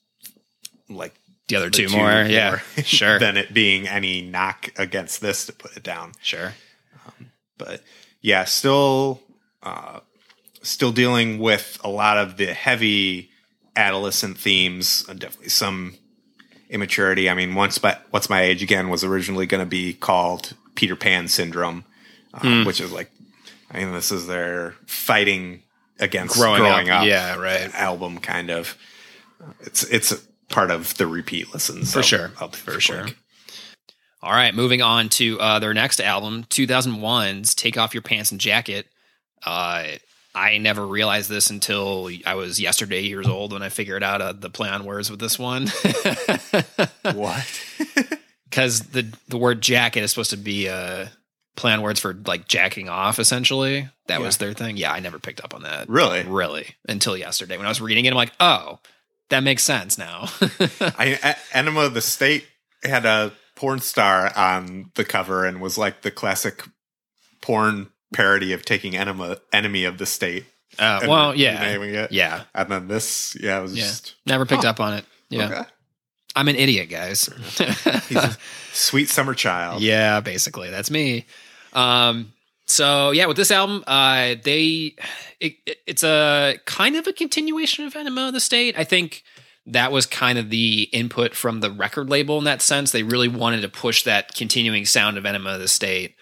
[SPEAKER 3] like
[SPEAKER 2] The other
[SPEAKER 3] the
[SPEAKER 2] two, more. Yeah. [LAUGHS] Sure.
[SPEAKER 3] than it being any knock against this to put it down
[SPEAKER 2] sure.
[SPEAKER 3] but yeah, still, uh, still dealing with a lot of the heavy adolescent themes and definitely some immaturity. I mean, once but what's my age again was originally going to be called Peter Pan syndrome, uh, which is like I mean, this is their fighting against
[SPEAKER 2] growing,
[SPEAKER 3] growing,
[SPEAKER 2] up.
[SPEAKER 3] up,
[SPEAKER 2] Yeah, right.
[SPEAKER 3] album, kind of. It's it's a part of the repeat listens
[SPEAKER 2] For sure. For sure. All right, moving on to uh, their next album, 2001's "Take Off Your Pants and Jacket." Uh, I never realized this until I was yesterday years old when I figured out uh, the play on words with this one. [LAUGHS]
[SPEAKER 3] What? [LAUGHS]
[SPEAKER 2] because the the word jacket is supposed to be a play on words for like jacking off. Essentially, that was their thing. Yeah, I never picked up on that
[SPEAKER 3] really?
[SPEAKER 2] really until yesterday when I was reading it. I'm like, oh, that makes sense now. [LAUGHS]
[SPEAKER 3] I Enema of the State had a porn star on the cover and was like the classic porn parody of taking enema enemy of the state.
[SPEAKER 2] uh, well, yeah, yeah,
[SPEAKER 3] And then this, yeah, it was
[SPEAKER 2] Yeah.
[SPEAKER 3] just
[SPEAKER 2] never picked
[SPEAKER 3] Huh.
[SPEAKER 2] up on it. Yeah,
[SPEAKER 3] okay.
[SPEAKER 2] I'm an idiot, guys.
[SPEAKER 3] He's a [LAUGHS] sweet summer child.
[SPEAKER 2] Yeah, basically, that's me. Um, so yeah, with this album, uh, they it, it- it's a kind of a continuation of Enema of the State. I think that was kind of the input from the record label in that sense. They really wanted to push that continuing sound of Enema of the State.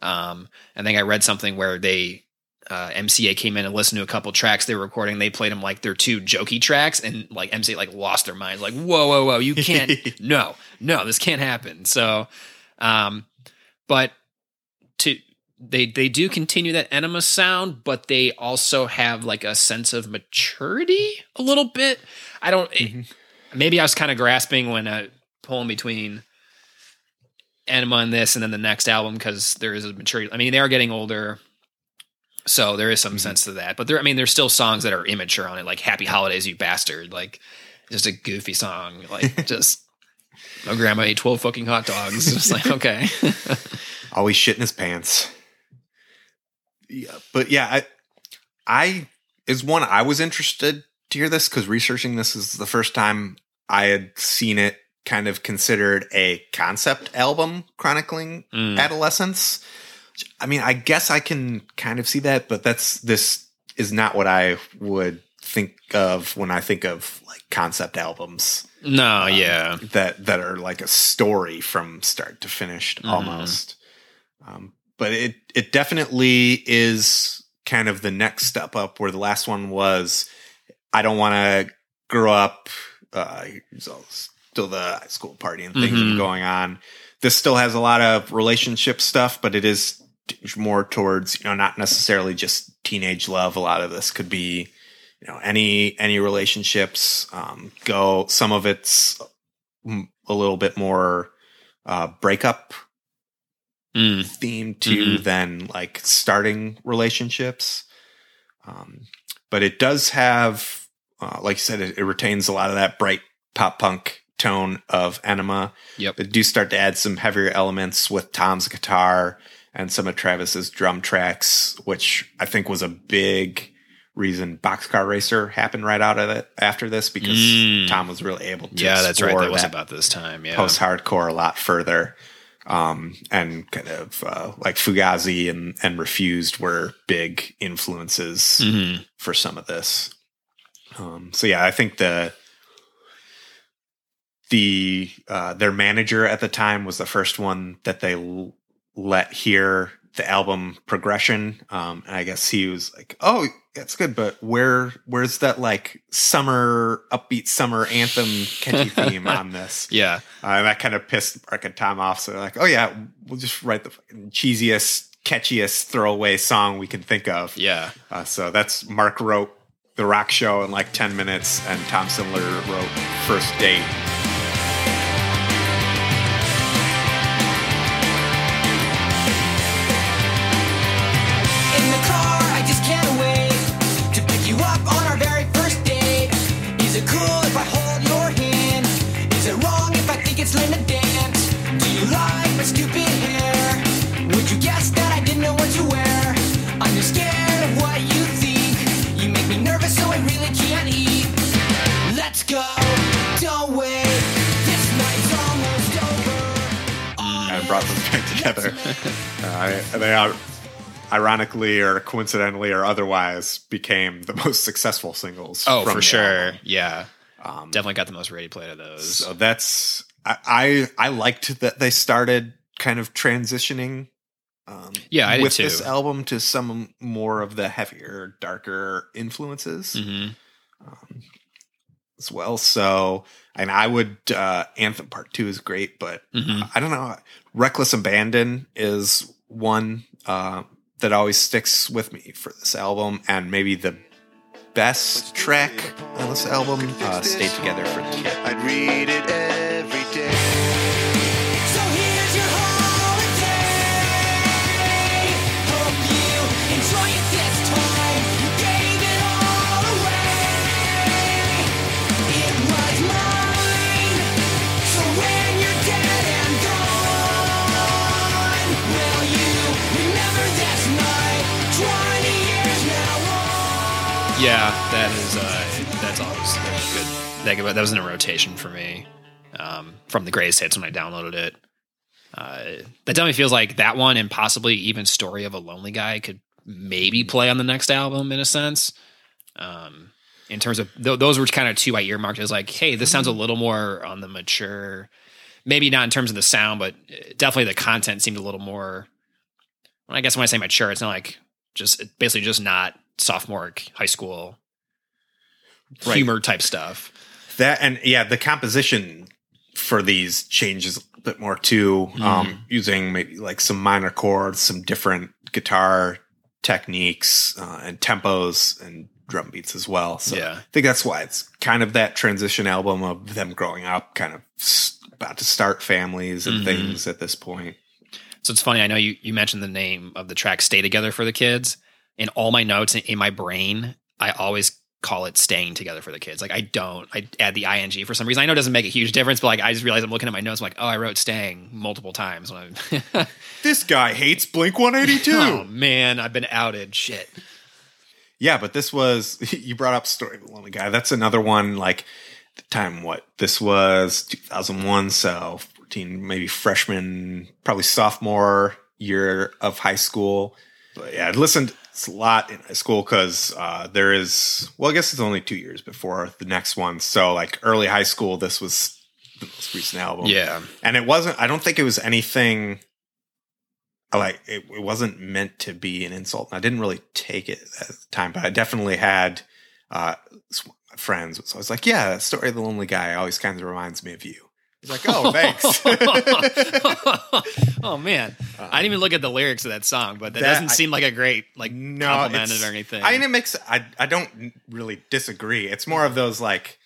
[SPEAKER 2] Um, I think I read something where they uh, MCA came in and listened to a couple tracks they were recording. They played them like their two jokey tracks, and like MCA like lost their minds. Like, whoa, whoa, whoa, you can't, [LAUGHS] no, no, this can't happen. So, um, but to they they do continue that enema sound, but they also have like a sense of maturity a little bit. I don't. it- maybe I was kind of grasping when uh, pulling between enema and this, and then the next album because there is a maturity. I mean, they are getting older. So there is some
[SPEAKER 3] Mhm.
[SPEAKER 2] sense to that, but there. I mean, there's still songs that are immature on it, like "Happy Holidays, You Bastard," like just a goofy song, like [LAUGHS] just my grandma ate twelve fucking hot dogs. [LAUGHS] It's like okay, [LAUGHS]
[SPEAKER 3] Always shit in his pants. Yeah, but yeah, I, I is one I was interested to hear this because researching this is the first time I had seen it kind of considered a concept album chronicling
[SPEAKER 2] Mm.
[SPEAKER 3] adolescence. I mean, I guess I can kind of see that, but that's this is not what I would think of when I think of like concept albums
[SPEAKER 2] no,
[SPEAKER 3] um,
[SPEAKER 2] yeah,
[SPEAKER 3] that that are like a story from start to finish
[SPEAKER 2] Mhm.
[SPEAKER 3] almost. Um, but it it definitely is kind of the next step up where the last one was. I don't want to grow up. Uh, still the high school party and things
[SPEAKER 2] Mhm.
[SPEAKER 3] going on. This still has a lot of relationship stuff, but it is more towards you know not necessarily just teenage love. A lot of this could be you know any any relationships um go some of it's mm, a little bit more uh breakup
[SPEAKER 2] Mm.
[SPEAKER 3] themed to than like starting relationships um but it does have uh, like you said it, it retains a lot of that bright pop punk tone of enema
[SPEAKER 2] Yep.
[SPEAKER 3] they do start to add some heavier elements with tom's guitar and some of travis's drum tracks which i think was a big reason boxcar racer happened right out of it after this because
[SPEAKER 2] Mm.
[SPEAKER 3] tom was really able to
[SPEAKER 2] Yeah, that's right.
[SPEAKER 3] explore
[SPEAKER 2] That was about this time. Yeah,
[SPEAKER 3] post hardcore a lot further. Um, and kind of uh, like Fugazi and, and Refused were big influences
[SPEAKER 2] Mhm.
[SPEAKER 3] for some of this. Um, so yeah, I think the the uh, their manager at the time was the first one that they l- let hear the album progression. Um, and I guess he was like, "Oh, that's good, but where where's that like summer upbeat summer anthem catchy [LAUGHS] theme on this?"
[SPEAKER 2] yeah,
[SPEAKER 3] Uh, and that kind of pissed Mark and Tom off. So they're like, "Oh yeah, we'll just write the fucking cheesiest, catchiest throwaway song we can think of."
[SPEAKER 2] yeah.
[SPEAKER 3] Uh, so that's Mark wrote the rock show in like ten minutes, and Tom Sindler wrote First Date. Together. uh, they are, ironically or coincidentally or otherwise, became the most successful singles.
[SPEAKER 2] Oh, for sure.
[SPEAKER 3] album.
[SPEAKER 2] Yeah,
[SPEAKER 3] Um,
[SPEAKER 2] definitely got the most radio play of those.
[SPEAKER 3] So that's I, I I liked that they started kind of transitioning um,
[SPEAKER 2] Yeah, I did
[SPEAKER 3] with this album to some more of the heavier, darker influences
[SPEAKER 2] hmm
[SPEAKER 3] as well. So, and I would uh, Anthem Part Two is great, but
[SPEAKER 2] hmm
[SPEAKER 3] I don't know. Reckless Abandon is one uh, that always sticks with me for this album, and maybe the best track on this album, uh, "Stay Together for the Kid."
[SPEAKER 5] I'd read it every day.
[SPEAKER 2] Yeah, that is uh, that's always good. That, that was in a rotation for me um, from the greatest hits when I downloaded it. Uh, that definitely feels like that one and possibly even "Story of a Lonely Guy" could maybe play on the next album in a sense. Um, in terms of th- those were kind of two I earmarked as like, hey, this sounds a little more on the mature. Maybe not in terms of the sound, but uh, definitely the content seemed a little more. Well, I guess when I say mature, it's not like just basically just not sophomore high school
[SPEAKER 3] Right.
[SPEAKER 2] humor type stuff.
[SPEAKER 3] That and yeah, the composition for these changes a bit more too. Um, using maybe like some minor chords, some different guitar techniques uh, and tempos and drum beats as well. So
[SPEAKER 2] Yeah.
[SPEAKER 3] I think that's why it's kind of that transition album of them growing up, kind of about to start families and
[SPEAKER 2] Mhm.
[SPEAKER 3] things at this point.
[SPEAKER 2] So it's funny. I know you, you mentioned the name of the track "Stay Together for the Kids." In all my notes in, in my brain, I always call it "Staying Together for the Kids." Like I don't, I add the ing for some reason. I know it doesn't make a huge difference, but like I just realized I'm looking at my notes. I'm like, oh, I wrote "staying" multiple times. When I, [LAUGHS]
[SPEAKER 3] This guy hates Blink 182. [LAUGHS]
[SPEAKER 2] oh man, I've been outed. Shit.
[SPEAKER 3] Yeah, but this was [LAUGHS] you brought up Story of the Lonely Guy. That's another one like the time what this was 2001, so 14 maybe freshman, probably sophomore year of high school. But yeah, I listened a lot in high school because uh, there is well, I guess it's only two years before the next one. So like early high school, this was the most recent album.
[SPEAKER 2] Yeah.
[SPEAKER 3] and it wasn't. I don't think it was anything like it, it wasn't meant to be an insult. And I didn't really take it at the time, but I definitely had uh, friends. So I was like, "Yeah, that story of the lonely guy always kind of reminds me of you." He's like, "Oh, thanks." [LAUGHS]
[SPEAKER 2] oh man, I didn't even look at the lyrics of that song, but that,
[SPEAKER 3] That-
[SPEAKER 2] doesn't
[SPEAKER 3] I-
[SPEAKER 2] seem like a great like
[SPEAKER 3] no,
[SPEAKER 2] compliment or anything.
[SPEAKER 3] I mean, it makes. I I don't really disagree. It's more of those like,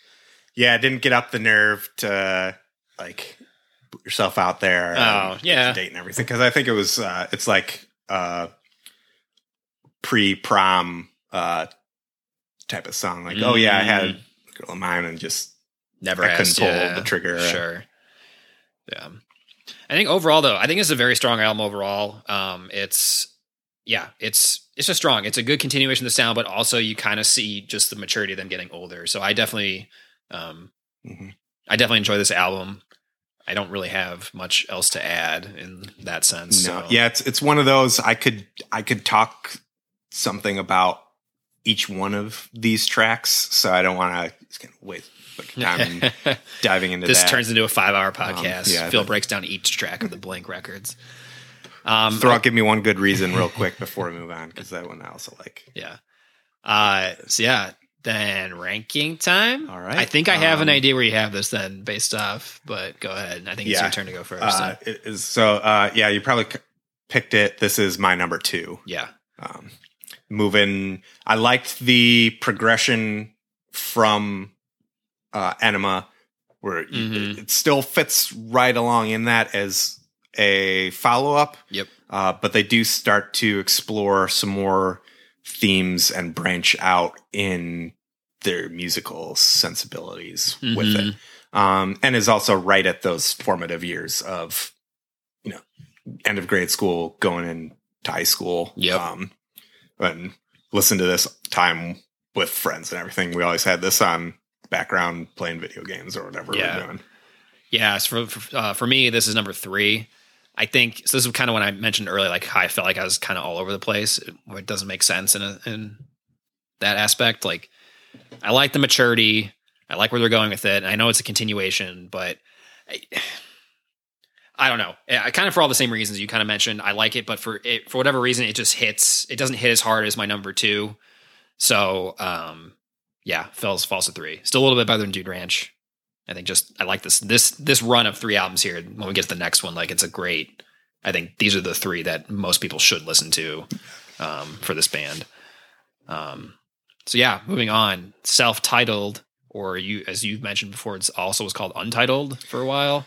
[SPEAKER 3] yeah, I didn't get up the nerve to like put yourself out there.
[SPEAKER 2] Oh,
[SPEAKER 3] and
[SPEAKER 2] yeah.
[SPEAKER 3] date and everything because I think it was. uh It's like uh pre prom uh type of song. Like, oh yeah, I had a girl of mine and just
[SPEAKER 2] Never
[SPEAKER 3] I couldn't pull
[SPEAKER 2] yeah.
[SPEAKER 3] the trigger.
[SPEAKER 2] Sure. Yeah. I think overall though, I think it's a very strong album overall. Um it's yeah, it's it's just strong. It's a good continuation of the sound, but also you kind of see just the maturity of them getting older. So I definitely um
[SPEAKER 3] Mhm.
[SPEAKER 2] I definitely enjoy this album. I don't really have much else to add in that sense.
[SPEAKER 3] No,
[SPEAKER 2] so.
[SPEAKER 3] yeah, it's it's one of those I could I could talk something about each one of these tracks, so I don't want to just kind of waste time [LAUGHS] diving into
[SPEAKER 2] this
[SPEAKER 3] that.
[SPEAKER 2] turns into a five hour podcast.
[SPEAKER 3] yeah,
[SPEAKER 2] Phil breaks down each track of the Blink records. Um,
[SPEAKER 3] Throw out, give me one good reason real quick before we move on because that one I also like.
[SPEAKER 2] Yeah. Uh so yeah, then ranking time.
[SPEAKER 3] All right.
[SPEAKER 2] I think I have an
[SPEAKER 3] Um,
[SPEAKER 2] idea where you have this then based off, but go ahead. I think it's
[SPEAKER 3] Yeah.
[SPEAKER 2] your turn to go first.
[SPEAKER 3] Uh,
[SPEAKER 2] so.
[SPEAKER 3] it is so uh, yeah, you probably c- picked it. This is my number two.
[SPEAKER 2] Yeah.
[SPEAKER 3] um, moving. I liked the progression from uh, Enema, where
[SPEAKER 2] Mhm.
[SPEAKER 3] it still fits right along in that as a follow up.
[SPEAKER 2] Yep.
[SPEAKER 3] Uh, but they do start to explore some more themes and branch out in their musical sensibilities with
[SPEAKER 2] Mhm.
[SPEAKER 3] it. Um, and is also right at those formative years of, you know, end of grade school, going into high school.
[SPEAKER 2] Yep.
[SPEAKER 3] Um, and listen to this time with friends and everything. We always had this on background playing video games or whatever
[SPEAKER 2] Yeah.
[SPEAKER 3] we're doing.
[SPEAKER 2] Yeah, so for for, uh, for me, this is number three. I think so. This is kind of when I mentioned earlier, like how I felt like I was kind of all over the place. Where it doesn't make sense in a, in that aspect. Like, I like the maturity. I like where they're going with it. And I know it's a continuation, but I, I don't know. I kind of for all the same reasons you kind of mentioned. I like it, but for it for whatever reason, it just hits. It doesn't hit as hard as my number two. So, um, yeah, falls falls to three. Still a little bit better than Dude Ranch. I think just I like this this this run of three albums here. When we get to the next one, like it's a great. I think these are the three that most people should listen to um, for this band. Um, so yeah, moving on. Self-titled, or you as you've mentioned before, it's also was called Untitled for a while.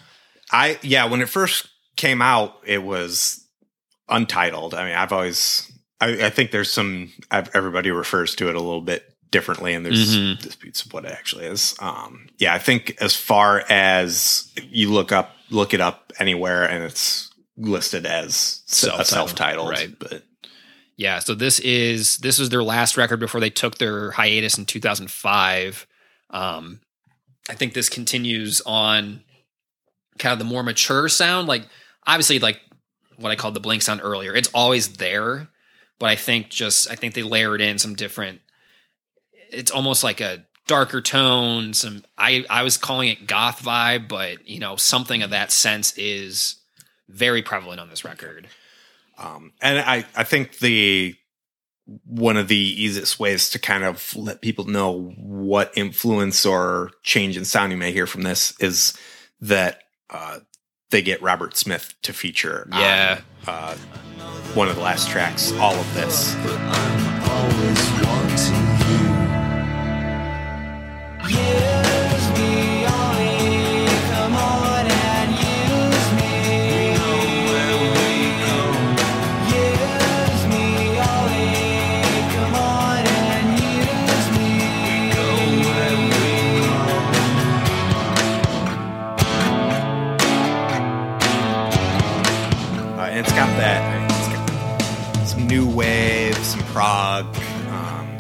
[SPEAKER 3] I yeah, when it first came out, it was untitled. I mean, I've always I, I think there's some everybody refers to it a little bit differently, and there's
[SPEAKER 2] Mhm.
[SPEAKER 3] disputes of what it actually is. Um, yeah, I think as far as you look up, look it up anywhere, and it's listed as
[SPEAKER 2] Self-titled,
[SPEAKER 3] self titled,
[SPEAKER 2] right.
[SPEAKER 3] But
[SPEAKER 2] Yeah, so this is this was their last record before they took their hiatus in 2005. Um, I think this continues on kind of the more mature sound. Like obviously, like what I called the Blink sound earlier. It's always there, but I think just I think they layered in some different. It's almost like a darker tone. Some I I was calling it goth vibe, but you know something of that sense is very prevalent on this record.
[SPEAKER 3] Um, and I, I think the one of the easiest ways to kind of let people know what influence or change in sound you may hear from this is that uh, they get Robert Smith to feature on,
[SPEAKER 2] Yeah.
[SPEAKER 3] uh, one of the last tracks, all of this. New wave, some prog. Um,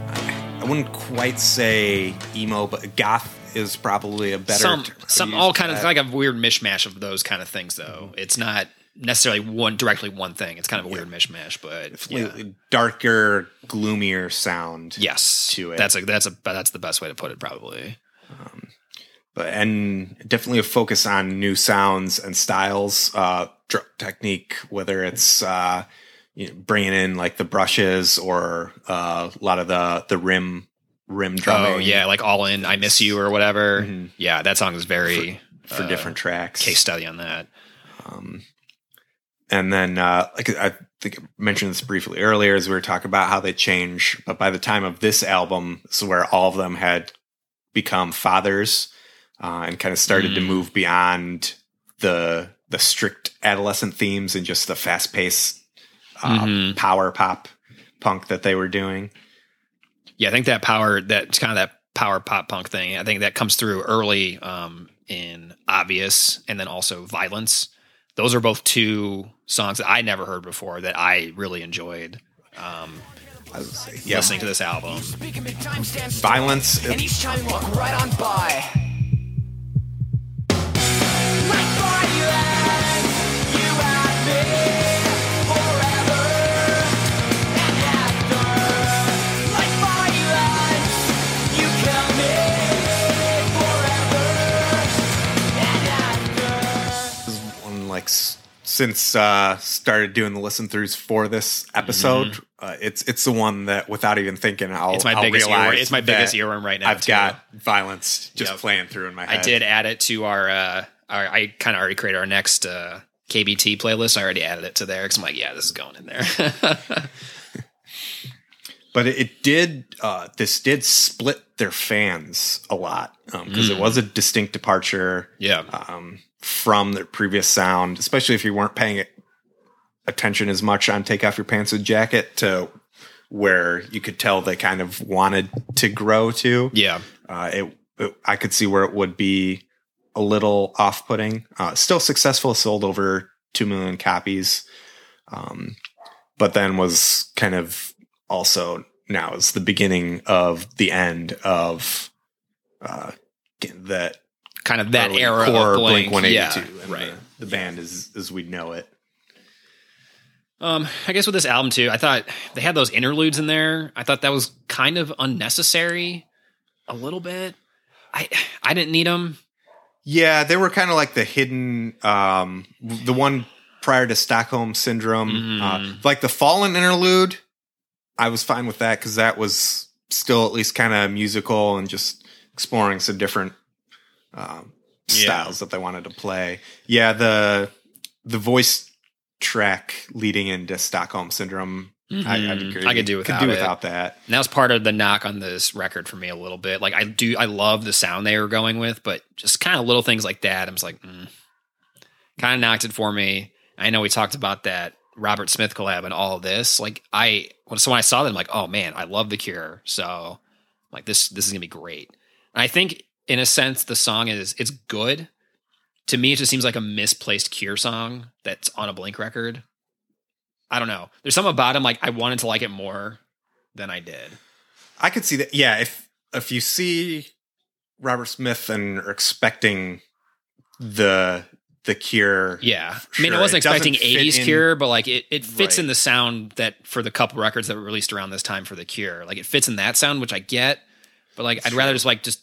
[SPEAKER 3] I, I wouldn't quite say emo, but goth is probably a better
[SPEAKER 2] some
[SPEAKER 3] term
[SPEAKER 2] some all kind of like a weird mishmash of those kind of things though it's not necessarily one directly one thing it's kind of a weird mishmash but yeah.
[SPEAKER 3] Darker, gloomier sound.
[SPEAKER 2] yes
[SPEAKER 3] to it.
[SPEAKER 2] that's a that's a that's the best way to put it probably
[SPEAKER 3] but and definitely a focus on new sounds and styles, uh, technique, whether it's uh, you know, bringing in like the brushes or uh, a lot of the the rim rim drumming.
[SPEAKER 2] oh yeah like all in i miss you or whatever
[SPEAKER 3] Mhm.
[SPEAKER 2] yeah that song is very
[SPEAKER 3] for
[SPEAKER 2] uh,
[SPEAKER 3] different tracks.
[SPEAKER 2] case study on that
[SPEAKER 3] Um, and then, uh, like I think I mentioned this briefly earlier, as we were talking about how they change. But by the time of this album, this is where all of them had become fathers uh, and kind of started to
[SPEAKER 2] Mm.
[SPEAKER 3] move beyond the the strict adolescent themes and just the fast paced uh,
[SPEAKER 2] Mhm.
[SPEAKER 3] power pop punk that they were doing.
[SPEAKER 2] yeah i think that power that's kind of that power pop punk thing i think that comes through early um in obvious and then also violence those are both two songs that i never heard before that i really enjoyed um
[SPEAKER 3] I would say, yeah,
[SPEAKER 2] listening to this album
[SPEAKER 4] Speaking big
[SPEAKER 3] violence.
[SPEAKER 4] and each time walk right on by.
[SPEAKER 3] One like s- since uh started doing the listen throughs for this episode uh, it's it's the one that without even thinking i'll
[SPEAKER 2] Mm-hmm. It's my
[SPEAKER 3] I'll
[SPEAKER 2] biggest earworm. It's my biggest earworm right now,
[SPEAKER 3] i've
[SPEAKER 2] too.
[SPEAKER 3] got violence just
[SPEAKER 2] Yep.
[SPEAKER 3] playing through in my head
[SPEAKER 2] I did add it to our. uh our, I kind of already created our next uh KBT playlist. I already added it to there because I'm like, yeah, this is going in there. [LAUGHS]
[SPEAKER 3] but it, it did uh this did split their fans a lot because
[SPEAKER 2] Mm.
[SPEAKER 3] it was a distinct departure
[SPEAKER 2] yeah,
[SPEAKER 3] um, from their previous sound, especially if you weren't paying it attention as much on Take Off Your Pants and Jacket to where you could tell they kind of wanted to grow to.
[SPEAKER 2] yeah,
[SPEAKER 3] Uh, it, it- I could see where it would be a little off putting. Uh, still successful, sold over 2 million copies. Um, but then was kind of also now is the beginning of the end of uh, that
[SPEAKER 2] kind of that era
[SPEAKER 3] core
[SPEAKER 2] of Blink.
[SPEAKER 3] Blink
[SPEAKER 2] Yeah,
[SPEAKER 3] 182. and
[SPEAKER 2] right.
[SPEAKER 3] The, the band is as we know it.
[SPEAKER 2] Um, I guess with this album too, I thought they had those interludes in there. I thought that was kind of unnecessary, a little bit. I I didn't need them.
[SPEAKER 3] Yeah, they were kind of like the hidden, um, the one prior to Stockholm Syndrome, uh, like the Fallen interlude. I was fine with that because that was still at least kind of musical and just exploring some different um,
[SPEAKER 2] Yeah.
[SPEAKER 3] styles that they wanted to play. Yeah, the the voice track leading into Stockholm Syndrome. I, I'd
[SPEAKER 2] Mhm.
[SPEAKER 3] agree.
[SPEAKER 2] I could do
[SPEAKER 3] Could
[SPEAKER 2] without
[SPEAKER 3] do without that.
[SPEAKER 2] And that was part of the knock on this record for me a little bit. Like I do, I love the sound they were going with, but just kind of little things like that. I'm just like, mm. kind of knocked it for me. I know we talked about that Robert Smith collab and all this. Like I, so when I saw that, I'm like, oh man, I love The Cure. So like this, this is gonna be great. And I think in a sense, the song is it's good. To me, it just seems like a misplaced Cure song that's on a Blink record. I don't know. There's something about him like I wanted to like it more than I did.
[SPEAKER 3] I could see that. Yeah, if if you see Robert Smith and are expecting the the Cure,
[SPEAKER 2] Yeah. I mean, I wasn't
[SPEAKER 3] it
[SPEAKER 2] expecting 80s
[SPEAKER 3] in-
[SPEAKER 2] Cure, but like it, it fits
[SPEAKER 3] Right.
[SPEAKER 2] in the sound that for the couple records that were released around this time for the Cure. Like it fits in that sound, which I get, but like I'd rather just like just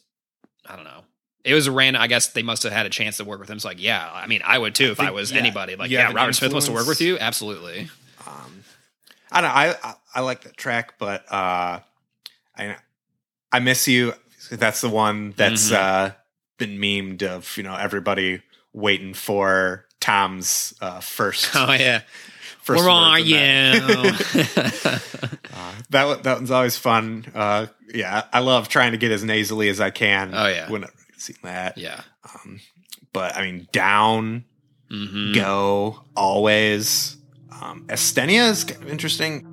[SPEAKER 2] I don't know. It was a random. I guess they must have had a chance to work with him. So like, yeah, I mean, I would too if I, was
[SPEAKER 3] yeah,
[SPEAKER 2] anybody. Like, yeah, Robert Smith wants to work with you. Absolutely.
[SPEAKER 3] um, I don't. know, I, I I like that track, but uh, I I miss you. That's the one that's
[SPEAKER 2] Mhm.
[SPEAKER 3] uh, been memed of. You know, everybody waiting for Tom's uh, first. [LAUGHS]
[SPEAKER 2] Oh yeah. [LAUGHS]
[SPEAKER 3] first
[SPEAKER 2] Where are you?
[SPEAKER 3] that. [LAUGHS] Uh, that that one's always fun. Uh, yeah, I love trying to get as nasally as I can.
[SPEAKER 2] Oh, yeah.
[SPEAKER 3] whenever I've seen that.
[SPEAKER 2] yeah.
[SPEAKER 3] Um, but I mean, down,
[SPEAKER 2] hmm
[SPEAKER 3] go, always. Um, Asthenia is kind of interesting.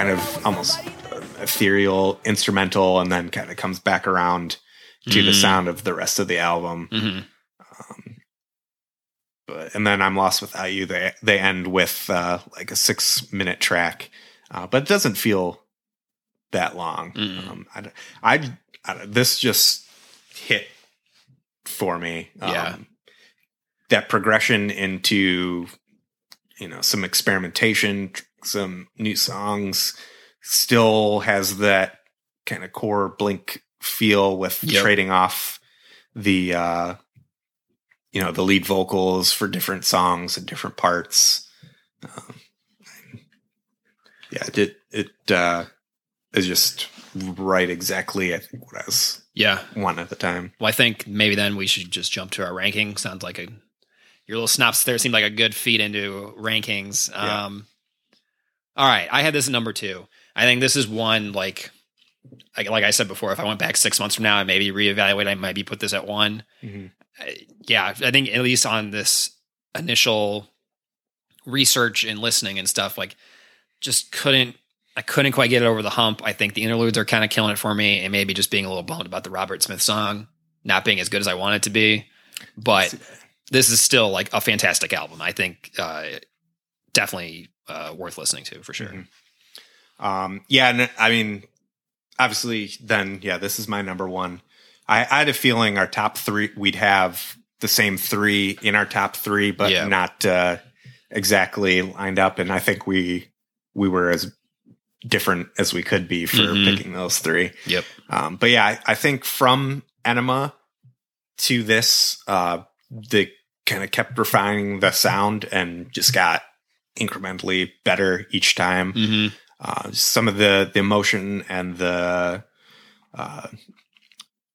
[SPEAKER 3] Kind of almost ethereal, instrumental, and then kind of comes back around to the
[SPEAKER 2] Mhm.
[SPEAKER 3] sound of the rest of the album.
[SPEAKER 2] hmm
[SPEAKER 3] but and then I'm lost without you. They they end with uh, like a six minute track, uh, but it doesn't feel that long.
[SPEAKER 2] Mm-mm.
[SPEAKER 3] Um, I, I- I this just hit for me. Um,
[SPEAKER 2] Yeah.
[SPEAKER 3] that progression into you know some experimentation, tr- some new songs, still has that kind of core Blink feel with
[SPEAKER 2] Yep.
[SPEAKER 3] trading off the uh you know the lead vocals for different songs and different parts um, yeah it it uh is just right exactly i think what i was
[SPEAKER 2] Yeah.
[SPEAKER 3] one at the time
[SPEAKER 2] Well, I think maybe then we should just jump to our ranking. Sounds like a your little snaps there seemed like a good feed into rankings.
[SPEAKER 3] Yeah.
[SPEAKER 2] All right, I had this at number two. I think this is one like, like like I said before. If I went back six months from now and maybe reevaluate, I might be put this at one. Uh, yeah, I think at least on this initial research and listening and stuff, like just couldn't. I couldn't quite get it over the hump. I think the interludes are kind of killing it for me, and maybe just being a little bummed about the Robert Smith song not being as good as I want it to be. But this is still like a fantastic album. I think uh, definitely uh, worth listening to for sure.
[SPEAKER 3] Mhm. Um, yeah, and I mean, obviously, then yeah, this is my number one. I, I had a feeling our top three, we'd have the same three in our top three, but
[SPEAKER 2] Yeah.
[SPEAKER 3] not uh, exactly lined up. And I think we we were as different as we could be for
[SPEAKER 2] Mhm.
[SPEAKER 3] picking those three.
[SPEAKER 2] Yep.
[SPEAKER 3] Um, but yeah, I, I think from Enema to this, uh, they kind of kept refining the sound and just got incrementally better each time
[SPEAKER 2] hmm
[SPEAKER 3] uh, some of the the emotion and the uh,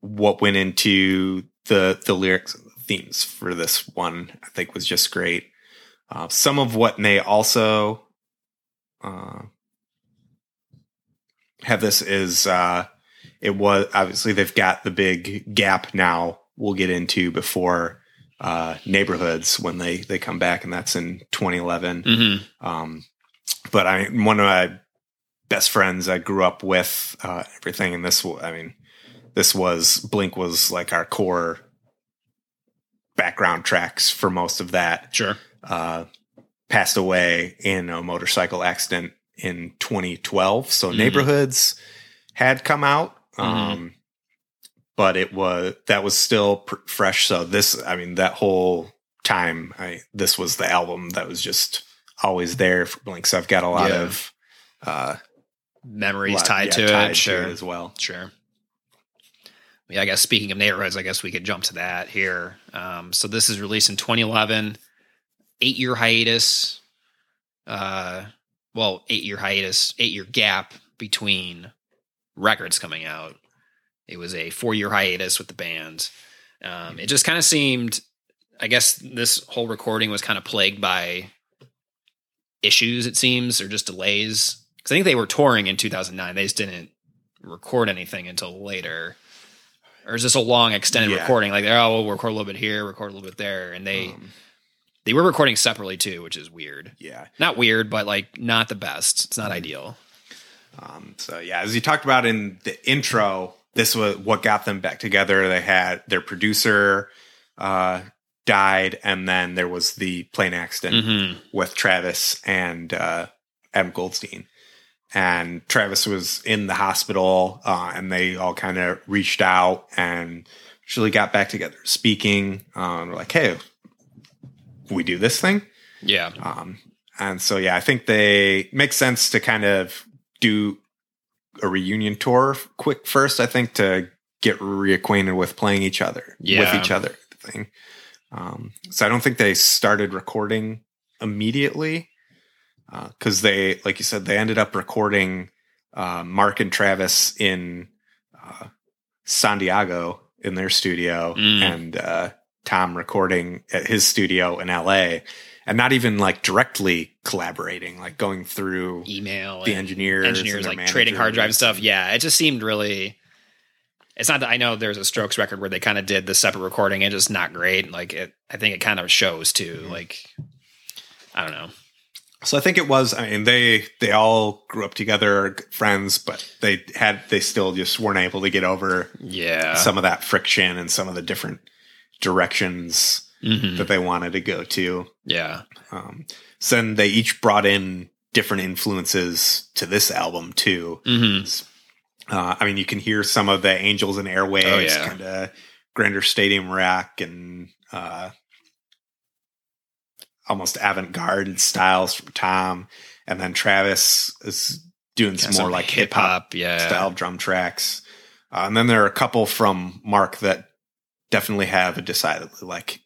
[SPEAKER 3] what went into the the lyrics themes for this one I think was just great. Uh, some of what may also uh, have this is uh, it was obviously they've got the big gap now we'll get into before uh, neighborhoods when they they come back and that's in 2011
[SPEAKER 2] hmm
[SPEAKER 3] um, but I one of my best friends I grew up with, uh, everything. And this, I mean, this was Blink was like our core background tracks for most of that.
[SPEAKER 2] Sure.
[SPEAKER 3] Uh, passed away in a motorcycle accident in 2012. So
[SPEAKER 2] Mhm.
[SPEAKER 3] neighborhoods had come out. Um, but it was, that was still pr- fresh. So this, I mean, that whole time, I, this was the album that was just always there for Blink. So I've got a lot
[SPEAKER 2] Yeah.
[SPEAKER 3] of, uh,
[SPEAKER 2] Memories
[SPEAKER 3] lot-
[SPEAKER 2] tied
[SPEAKER 3] yeah,
[SPEAKER 2] to
[SPEAKER 3] tied
[SPEAKER 2] it. Sure.
[SPEAKER 3] as well.
[SPEAKER 2] Sure. Yeah, I guess speaking of neighborhoods, I guess we could jump to that here. Um, so this is released in 2011, eight year hiatus. Uh, well, eight year hiatus, eight year gap between records coming out. It was a four year hiatus with the band. Um, it just kind of seemed, I guess, this whole recording was kind of plagued by issues. It seems, or just delays. Because I think they were touring in 2009. They just didn't record anything until later. Or is this a long extended
[SPEAKER 3] Yeah.
[SPEAKER 2] recording? Like, they're, oh, we'll record a little bit here, record a little bit there, and they
[SPEAKER 3] Um,
[SPEAKER 2] they were recording separately too, which is weird.
[SPEAKER 3] yeah.
[SPEAKER 2] Not weird, but like not the best. It's not ideal.
[SPEAKER 3] Um, so yeah, as you talked about in the intro, this was what got them back together. They had their producer uh, died, and then there was the plane accident
[SPEAKER 2] Mm-hmm.
[SPEAKER 3] with Travis and uh, Goldstein. And Travis was in the hospital, uh, and they all kind of reached out and actually got back together, speaking. Um, like, hey, we do this thing.
[SPEAKER 2] Yeah.
[SPEAKER 3] Um, and so, yeah, I think they make sense to kind of do a reunion tour quick first. I think to get reacquainted with playing each other with each other thing. Um, so I don't think they started recording immediately because they, like you said, they ended up recording uh, Mark and Travis in uh, San Diego in their studio
[SPEAKER 2] Mm.
[SPEAKER 3] and uh, Tom recording at his studio in LA and not even like directly collaborating, like going through
[SPEAKER 2] Email.
[SPEAKER 3] the engineers, and
[SPEAKER 2] engineers like trading hard drive stuff. Yeah, it just seemed really. It's not that I know there's a Strokes record where they kind of did the separate recording and just not great. Like it, I think it kind of shows too.
[SPEAKER 3] Mm-hmm.
[SPEAKER 2] Like, I don't know.
[SPEAKER 3] So I think it was. I mean, they they all grew up together, friends, but they had they still just weren't able to get over
[SPEAKER 2] Yeah.
[SPEAKER 3] some of that friction and some of the different directions
[SPEAKER 2] Mhm.
[SPEAKER 3] that they wanted to go to.
[SPEAKER 2] Yeah.
[SPEAKER 3] Um, so then they each brought in different influences to this album too.
[SPEAKER 2] hmm
[SPEAKER 3] Uh, I mean, you can hear some of the Angels and Airwaves,
[SPEAKER 2] Oh, yeah.
[SPEAKER 3] kind of Grander Stadium Rack, and uh, almost avant-garde styles from Tom, and then Travis is doing some more like hip hop
[SPEAKER 2] Yeah.
[SPEAKER 3] style drum tracks, uh, and then there are a couple from Mark that definitely have a decidedly like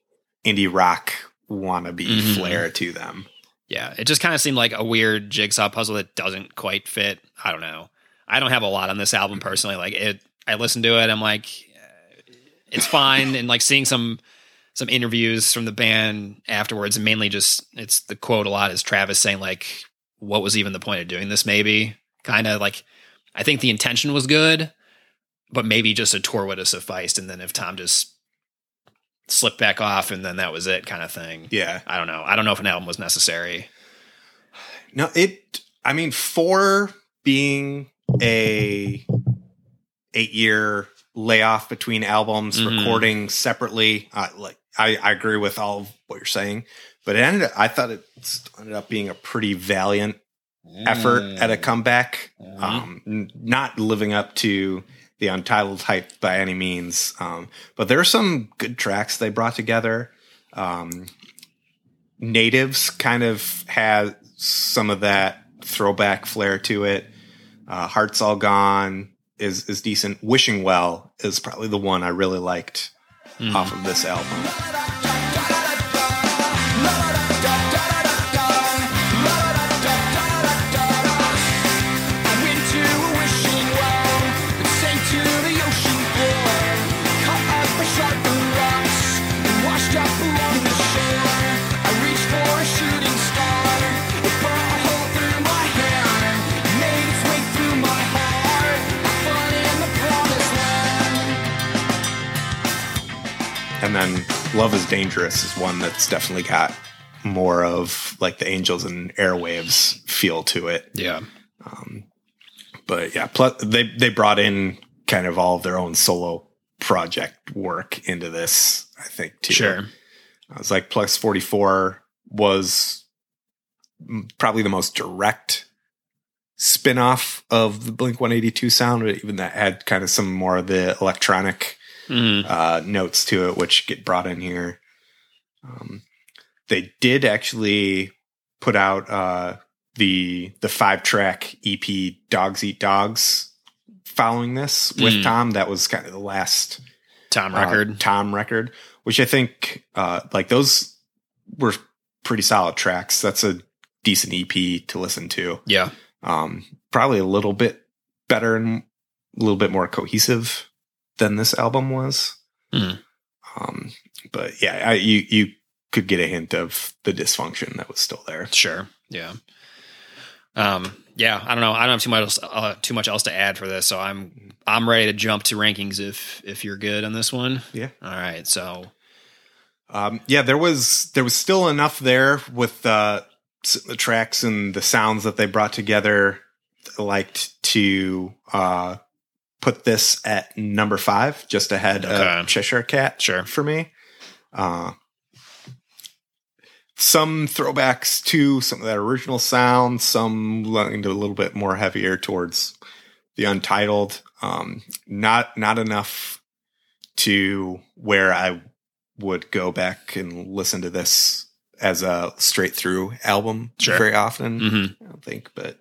[SPEAKER 3] indie rock wannabe
[SPEAKER 2] Mhm.
[SPEAKER 3] flair to them.
[SPEAKER 2] Yeah, it just kind of seemed like a weird jigsaw puzzle that doesn't quite fit. I don't know. I don't have a lot on this album personally. Like it, I listened to it. I'm like, uh, it's fine. and like seeing some some interviews from the band afterwards, and mainly just it's the quote a lot is Travis saying like, "What was even the point of doing this?" Maybe kind of like, I think the intention was good, but maybe just a tour would have sufficed. And then if Tom just slipped back off, and then that was it, kind of thing.
[SPEAKER 3] Yeah.
[SPEAKER 2] I don't know. I don't know if an album was necessary.
[SPEAKER 3] No, it. I mean, for being a eight year layoff between albums,
[SPEAKER 2] Mhm.
[SPEAKER 3] recording separately, uh, like I, I agree with all of what you're saying, but it ended. I thought it ended up being a pretty valiant effort at a comeback. Um, n- not living up to the untitled hype by any means, um, but there are some good tracks they brought together. Um, Natives kind of had some of that throwback flair to it. Uh, Hearts All Gone is is decent. Wishing Well is probably the one I really liked off of this album. Love is Dangerous is one that's definitely got more of like the Angels and Airwaves feel to it.
[SPEAKER 2] Yeah.
[SPEAKER 3] Um, but yeah, plus they they brought in kind of all of their own solo project work into this. I think too.
[SPEAKER 2] Sure.
[SPEAKER 3] I was like plus forty four was probably the most direct spin-off of the Blink 182 sound, but even that had kind of some more of the electronic
[SPEAKER 2] Mhm.
[SPEAKER 3] uh, notes to it, which get brought in here. Um, they did actually put out uh, the the five track EP "Dogs Eat Dogs" following this with
[SPEAKER 2] Mm.
[SPEAKER 3] Tom. That was kind of the last
[SPEAKER 2] Tom
[SPEAKER 3] uh,
[SPEAKER 2] record.
[SPEAKER 3] Tom record, which I think uh, like those were pretty solid tracks. That's a decent EP to listen to.
[SPEAKER 2] yeah.
[SPEAKER 3] Um, probably a little bit better and a little bit more cohesive than this album was.
[SPEAKER 2] Mhm.
[SPEAKER 3] Um, but yeah, I, you you could get a hint of the dysfunction that was still there.
[SPEAKER 2] Sure. Yeah. Um. Yeah. I don't know. I don't have too much else, uh, too much else to add for this, so I'm I'm ready to jump to rankings if if you're good on this one.
[SPEAKER 3] Yeah.
[SPEAKER 2] All right. So
[SPEAKER 3] Um, yeah, there was there was still enough there with uh, the tracks and the sounds that they brought together. I liked to uh, put this at number five, just ahead
[SPEAKER 2] Okay.
[SPEAKER 3] of Cheshire Cat.
[SPEAKER 2] Sure.
[SPEAKER 3] for me. Uh, some throwbacks to some of that original sound, some leaning a little bit more heavier towards the untitled. Um, not not enough to where I would go back and listen to this as a straight through album
[SPEAKER 2] Sure.
[SPEAKER 3] very often.
[SPEAKER 2] mhm.
[SPEAKER 3] I don't think, but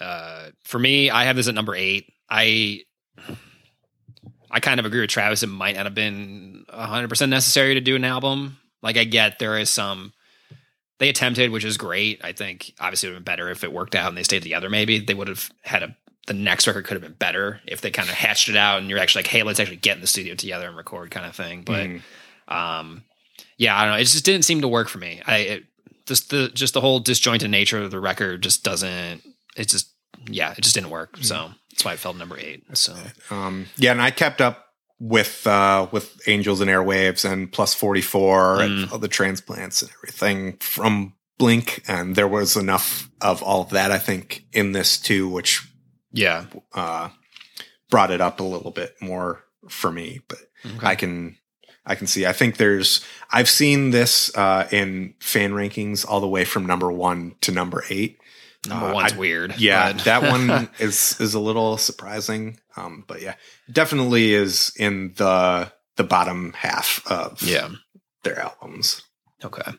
[SPEAKER 2] uh, for me, I have this at number eight. I I kind of agree with Travis. It might not have been 100 percent necessary to do an album. Like I get there is some they attempted, which is great. I think obviously it would have been better if it worked out and they stayed together. Maybe they would have had a the next record could have been better if they kind of hatched it out and you're actually like, hey, let's actually get in the studio together and record kind of thing. But
[SPEAKER 3] mm,
[SPEAKER 2] um yeah i don't know it just didn't seem to work for me i it, just the just the whole disjointed nature of the record just doesn't it just yeah it just didn't work so that's why i fell number eight so
[SPEAKER 3] Um, yeah, and I kept up with uh, with Angels and Airwaves and Plus Forty Four and
[SPEAKER 2] Mm.
[SPEAKER 3] all the transplants and everything from Blink, and there was enough of all of that I think in this too, which
[SPEAKER 2] yeah
[SPEAKER 3] uh, brought it up a little bit more for me. But I can I can see. I think there's I've seen this uh, in fan rankings all the way from number one to number eight.
[SPEAKER 2] Number
[SPEAKER 3] uh,
[SPEAKER 2] one's
[SPEAKER 3] I-
[SPEAKER 2] weird
[SPEAKER 3] Yeah, that [LAUGHS] one is is a little surprising. Um, but yeah, definitely is in the the bottom half of
[SPEAKER 2] yeah
[SPEAKER 3] their albums.
[SPEAKER 2] Okay.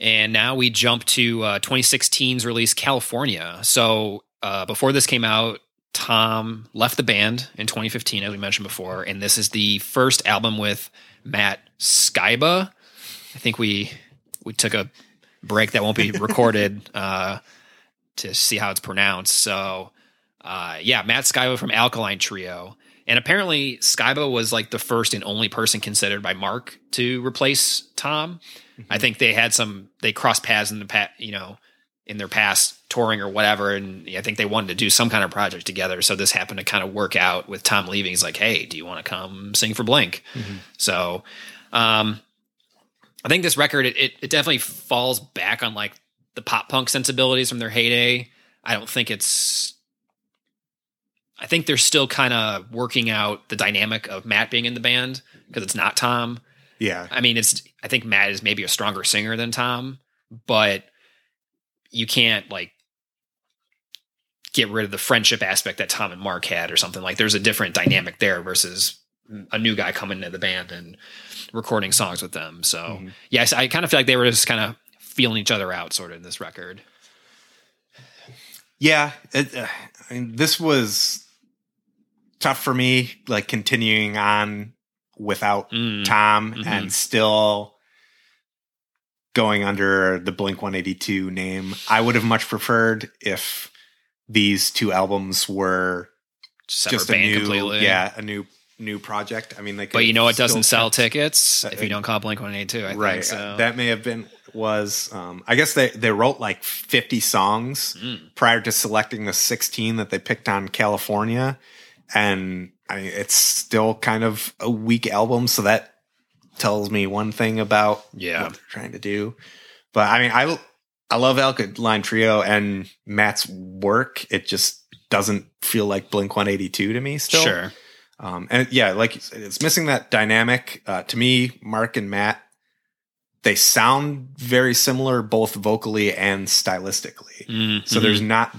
[SPEAKER 2] And now we jump to uh, 2016's release, California. So uh, before this came out, Tom left the band in 2015, as we mentioned before, and this is the first album with Matt Skiba. I think we we took a break that won't be recorded [LAUGHS] uh, to see how it's pronounced. So uh, yeah, Matt Skiba from Alkaline Trio. And apparently, Skiba was like the first and only person considered by Mark to replace Tom. I think they had some, they crossed paths in the past, you know, in their past touring or whatever. And I think they wanted to do some kind of project together. So this happened to kind of work out with Tom leaving. He's like, hey, do you want to come sing for Blink? So, um, I think this record, it, it, it definitely falls back on like the pop punk sensibilities from their heyday. I don't think it's I think they're still kind of working out the dynamic of Matt being in the band because it's not Tom.
[SPEAKER 3] Yeah,
[SPEAKER 2] I mean, it's I think Matt is maybe a stronger singer than Tom, but you can't like get rid of the friendship aspect that Tom and Mark had or something. Like there's a different dynamic there versus a new guy coming into the band and recording songs with them. So
[SPEAKER 3] Mhm.
[SPEAKER 2] yes, I kind of feel like they were just kind of feeling each other out sort of in this record.
[SPEAKER 3] yeah. It, uh, I mean, this was tough for me, like continuing on without
[SPEAKER 2] Mm.
[SPEAKER 3] Tom
[SPEAKER 2] Mhm.
[SPEAKER 3] and still going under the Blink 182 name. I would have much preferred if these two albums were
[SPEAKER 2] Separate
[SPEAKER 3] just a
[SPEAKER 2] band
[SPEAKER 3] new,
[SPEAKER 2] completely.
[SPEAKER 3] yeah, a new new project. I mean, they.
[SPEAKER 2] But you know, it doesn't sell tickets if you don't call Blink One Eight Two.
[SPEAKER 3] Right.
[SPEAKER 2] think so.
[SPEAKER 3] That may have been was. Um, I guess they they wrote like 50 songs
[SPEAKER 2] Mm.
[SPEAKER 3] prior to selecting the 16 that they picked on California, and I mean, it's still kind of a weak album. So that tells me one thing about
[SPEAKER 2] Yeah.
[SPEAKER 3] what they're trying to do. But I mean, I I love Alkaline Trio and Matt's work. It just doesn't feel like Blink 182 to me still.
[SPEAKER 2] Sure.
[SPEAKER 3] Um, and yeah, like it's missing that dynamic. Uh, to me, Mark and Matt, they sound very similar both vocally and stylistically.
[SPEAKER 2] Mhm.
[SPEAKER 3] So there's not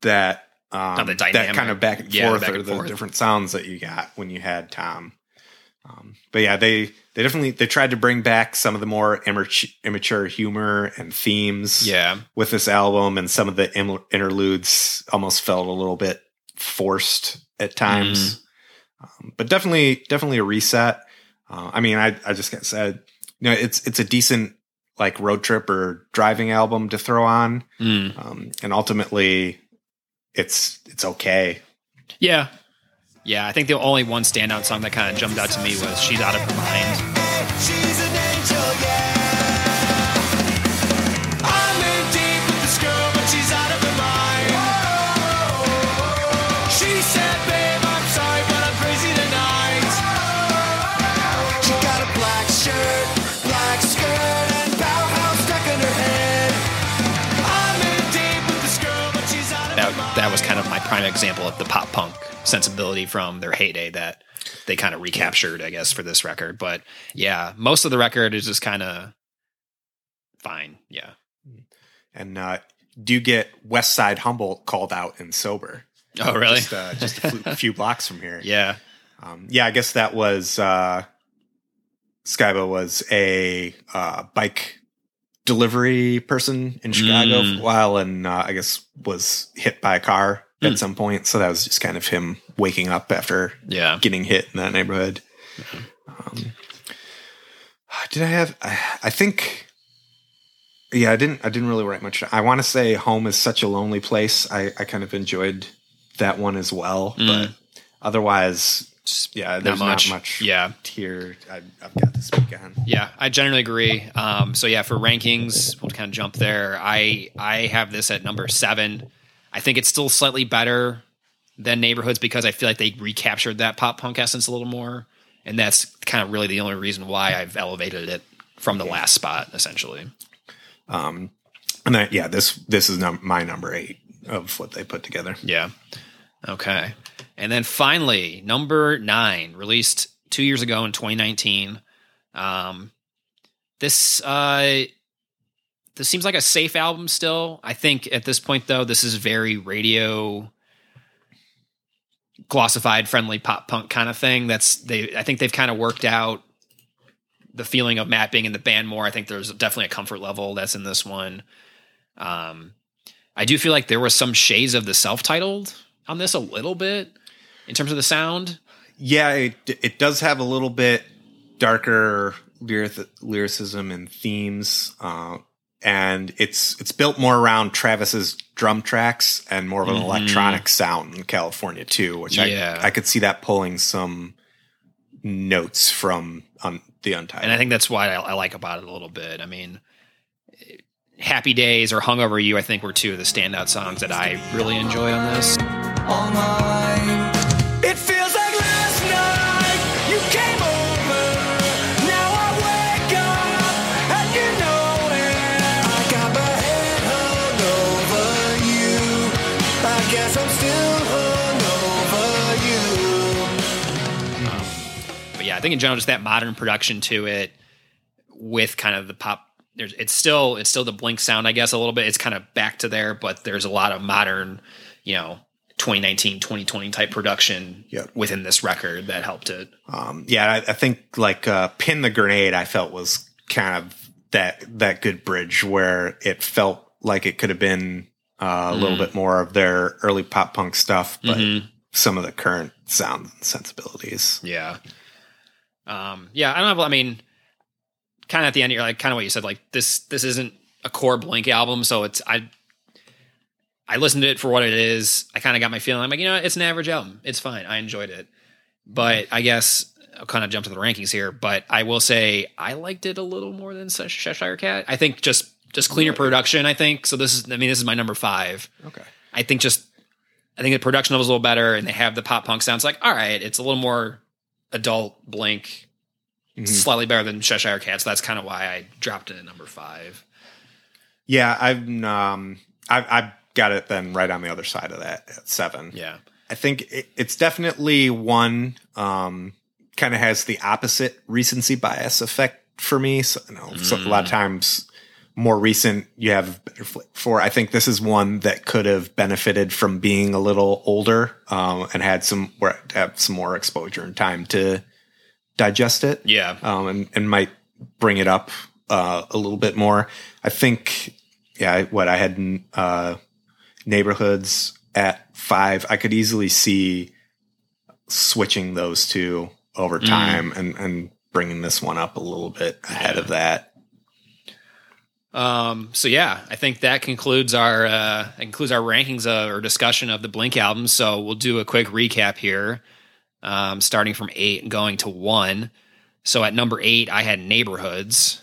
[SPEAKER 3] that um,
[SPEAKER 2] Not the
[SPEAKER 3] that kind of back and
[SPEAKER 2] Yeah,
[SPEAKER 3] forth
[SPEAKER 2] back
[SPEAKER 3] or
[SPEAKER 2] and
[SPEAKER 3] the
[SPEAKER 2] forth.
[SPEAKER 3] different sounds that you got when you had Tom. Um, but yeah, they they definitely they tried to bring back some of the more immature, immature humor and themes
[SPEAKER 2] yeah.
[SPEAKER 3] with this album, and some of the interludes almost felt a little bit forced at times. Um, but definitely, definitely a reset. Uh, I mean, I I just got said, you know, it's it's a decent like road trip or driving album to throw on,
[SPEAKER 2] Mm.
[SPEAKER 3] um, and ultimately, it's it's okay.
[SPEAKER 2] Yeah. Yeah. I think the only one standout song that kind of jumped out to me was She's Out of Her Mind. Prime example of the pop punk sensibility from their heyday that they kind of recaptured, I guess, for this record. But yeah, most of the record is just kind of fine. Yeah.
[SPEAKER 3] And uh, do you get West Side Humboldt called out in sober?
[SPEAKER 2] Oh, really?
[SPEAKER 3] Just, uh, just a few, few blocks from here. [LAUGHS]
[SPEAKER 2] yeah.
[SPEAKER 3] Um, yeah, I guess that was uh, Skiba was a uh, bike delivery person in Chicago
[SPEAKER 2] Mm.
[SPEAKER 3] for a while, and uh, I guess was hit by a car
[SPEAKER 2] Mm.
[SPEAKER 3] at some point. So that was just kind of him waking up after
[SPEAKER 2] Yeah.
[SPEAKER 3] getting hit in that neighborhood. Um, did I have? I, I think. Yeah, I didn't. I didn't really write much. I want to say "Home is such a lonely place." I, I kind of enjoyed that one as well,
[SPEAKER 2] Mm.
[SPEAKER 3] but otherwise, yeah, there's not
[SPEAKER 2] much.
[SPEAKER 3] much.
[SPEAKER 2] Yeah.
[SPEAKER 3] here I, I've got to speak on.
[SPEAKER 2] Yeah, I generally agree. Um, so yeah, for rankings, we'll kind of jump there. I I have this at number seven. I think it's still slightly better than Neighborhoods because I feel like they recaptured that pop punk essence a little more, and that's kind of really the only reason why I've elevated it from the last spot, essentially.
[SPEAKER 3] Um, and then, yeah, this this is num- my number eight of what they put together.
[SPEAKER 2] Yeah. Okay. And then finally, number nine, released two years ago in 2019. Um, this uh, this seems like a safe album still. I think at this point though, this is very radio glossified, friendly pop punk kind of thing. That's they. I think they've kind of worked out the feeling of Matt being in the band more. I think there's definitely a comfort level that's in this one. Um, I do feel like there was some shades of the self-titled on this a little bit in terms of the sound.
[SPEAKER 3] Yeah, it, it does have a little bit darker lyric, lyricism and themes, uh, and it's it's built more around Travis's drum tracks and more of an electronic sound in California too, which
[SPEAKER 2] Mm-hmm. Yeah.
[SPEAKER 3] I I could see that pulling some notes from um, the Untitled.
[SPEAKER 2] And I think that's why I, I like about it a little bit. I mean, Happy Days or Hungover You, I think were two of the standout songs that I really enjoy on this. Think in general, just that modern production to it with kind of the pop. There's, it's still it's still the Blink sound, I guess, a little bit. It's kind of back to there, but there's a lot of modern, you know, 2019, 2020 type production
[SPEAKER 3] Yep.
[SPEAKER 2] within this record that helped it.
[SPEAKER 3] Um, yeah, I, I think like uh, "Pin the Grenade" I felt was kind of that that good bridge where it felt like it could have been uh, a little bit more of their early pop punk stuff, but some of the current sound and sensibilities.
[SPEAKER 2] Yeah. Um, yeah, I don't know. I mean, kind of at the end, you're like, kind of what you said, like this, this isn't a core Blink album. So it's, I, I listened to it for what it is. I kind of got my feeling. I'm like, you know, it's an average album. It's fine. I enjoyed it. But I guess I'll kind of jump to the rankings here. But I will say I liked it a little more than Cheshire Cat. I think just, just cleaner production. I think so. This is, I mean, this is my number five.
[SPEAKER 3] Okay.
[SPEAKER 2] I think just I think the production level's a little better and they have the pop punk sounds like all right, it's a little more adult blink. slightly better than Cheshire Cat. So that's kind of why I dropped it at number five.
[SPEAKER 3] Yeah, I've um, I've, I've got it then right on the other side of that at seven.
[SPEAKER 2] Yeah.
[SPEAKER 3] I think it, it's definitely one um, kind of has the opposite recency bias effect for me. So, you know, so a lot of times more recent you have better for. I think this is one that could have benefited from being a little older um, and had some where have some more exposure and time to digest it
[SPEAKER 2] Yeah.
[SPEAKER 3] um, and, and might bring it up uh, a little bit more. I think, yeah, what I had uh, neighborhoods at five, I could easily see switching those two over time and, and bringing this one up a little bit ahead of that.
[SPEAKER 2] Um, so yeah, I think that concludes our uh, concludes our rankings uh, or discussion of the Blink album. So we'll do a quick recap here, um, starting from eight and going to one. So at number eight, I had Neighborhoods.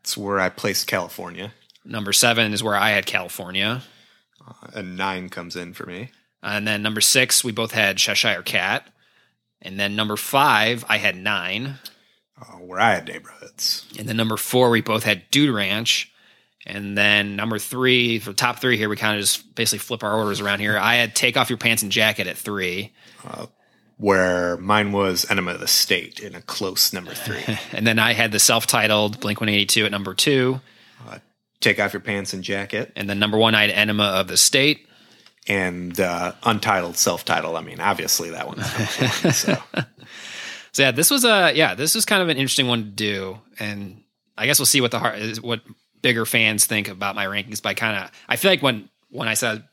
[SPEAKER 3] It's where I placed California,
[SPEAKER 2] Number seven is where I had California,
[SPEAKER 3] and nine comes in for me.
[SPEAKER 2] and then number six we both had Cheshire Cat, and then number five I had nine,
[SPEAKER 3] Uh, where I had neighborhoods.
[SPEAKER 2] and then number four we both had Dude Ranch, and then number three for top three here we kind of just basically flip our orders around here. I had Take Off Your Pants and Jacket at three.
[SPEAKER 3] Where mine was Enema of the State in a close number three. [LAUGHS]
[SPEAKER 2] And then I had the self-titled Blink 182 at number two.
[SPEAKER 3] Take off your pants and jacket.
[SPEAKER 2] And then number one, I had Enema of the State.
[SPEAKER 3] and uh, untitled, self-titled. I mean, obviously that one's number one, so [LAUGHS]
[SPEAKER 2] So yeah, this was a yeah, this was kind of an interesting one to do, and I guess we'll see what the heart is, what bigger fans think about my rankings. By kind of, I feel like when when I said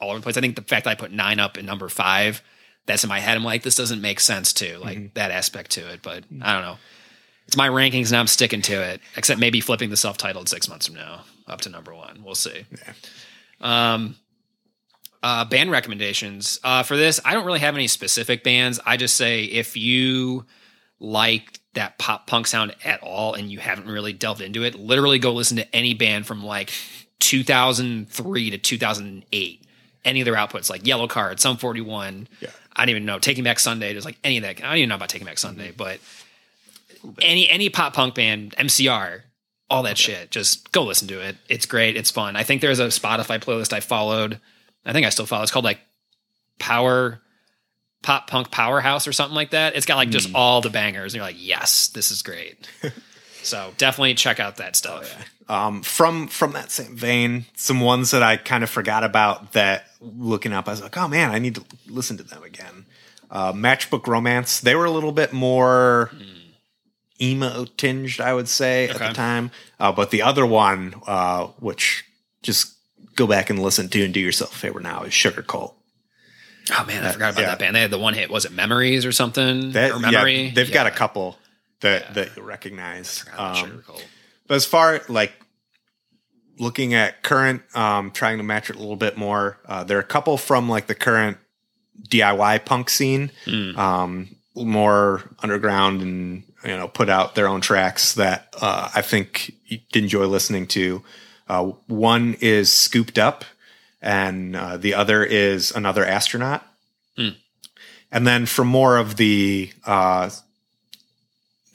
[SPEAKER 2] all over the place, I think the fact that I put nine up in number five, that's in my head. I'm like, this doesn't make sense too, like that aspect to it. But I don't know. It's my rankings, and I'm sticking to it. Except maybe flipping the self-titled six months from now up to number one. We'll see. Um, uh, band recommendations uh, for this. I don't really have any specific bands. I just say if you like that pop punk sound at all and you haven't really delved into it, literally go listen to any band from like 2003 to 2008. Any of their outputs, like Yellowcard, Sum 41.
[SPEAKER 3] Yeah.
[SPEAKER 2] I don't even know. Taking Back Sunday, just like any of that. I don't even know about Taking Back Sunday, but any any pop punk band, MCR, all that shit. Just go listen to it. It's great. It's fun. I think there's a Spotify playlist I followed. I think I still follow. It's called like Power Pop Punk Powerhouse or something like that. It's got like just all the bangers. And you're like, yes, this is great. [LAUGHS] so definitely check out that stuff.
[SPEAKER 3] um, from from that same vein, some ones that I kind of forgot about that looking up, I was like, oh man, I need to listen to them again. Uh, Matchbook Romance, they were a little bit more emo tinged, I would say, at the time. Uh, but the other one, uh, which just go back and listen to and do yourself a favor now, is Sugarcult.
[SPEAKER 2] Oh man, I forgot about
[SPEAKER 3] yeah.
[SPEAKER 2] that band. They had the one hit. Was it Memories or something?
[SPEAKER 3] That,
[SPEAKER 2] or Memory?
[SPEAKER 3] yeah, they've got a couple that that you recognize. Um. But as far like looking at current, um, trying to match it a little bit more, uh, there are a couple from like the current DIY punk scene, um, more underground and you know put out their own tracks that uh, I think you enjoy listening to. Uh, one is Scooped Up, and uh, the other is Another Astronaut. And then for more of the uh,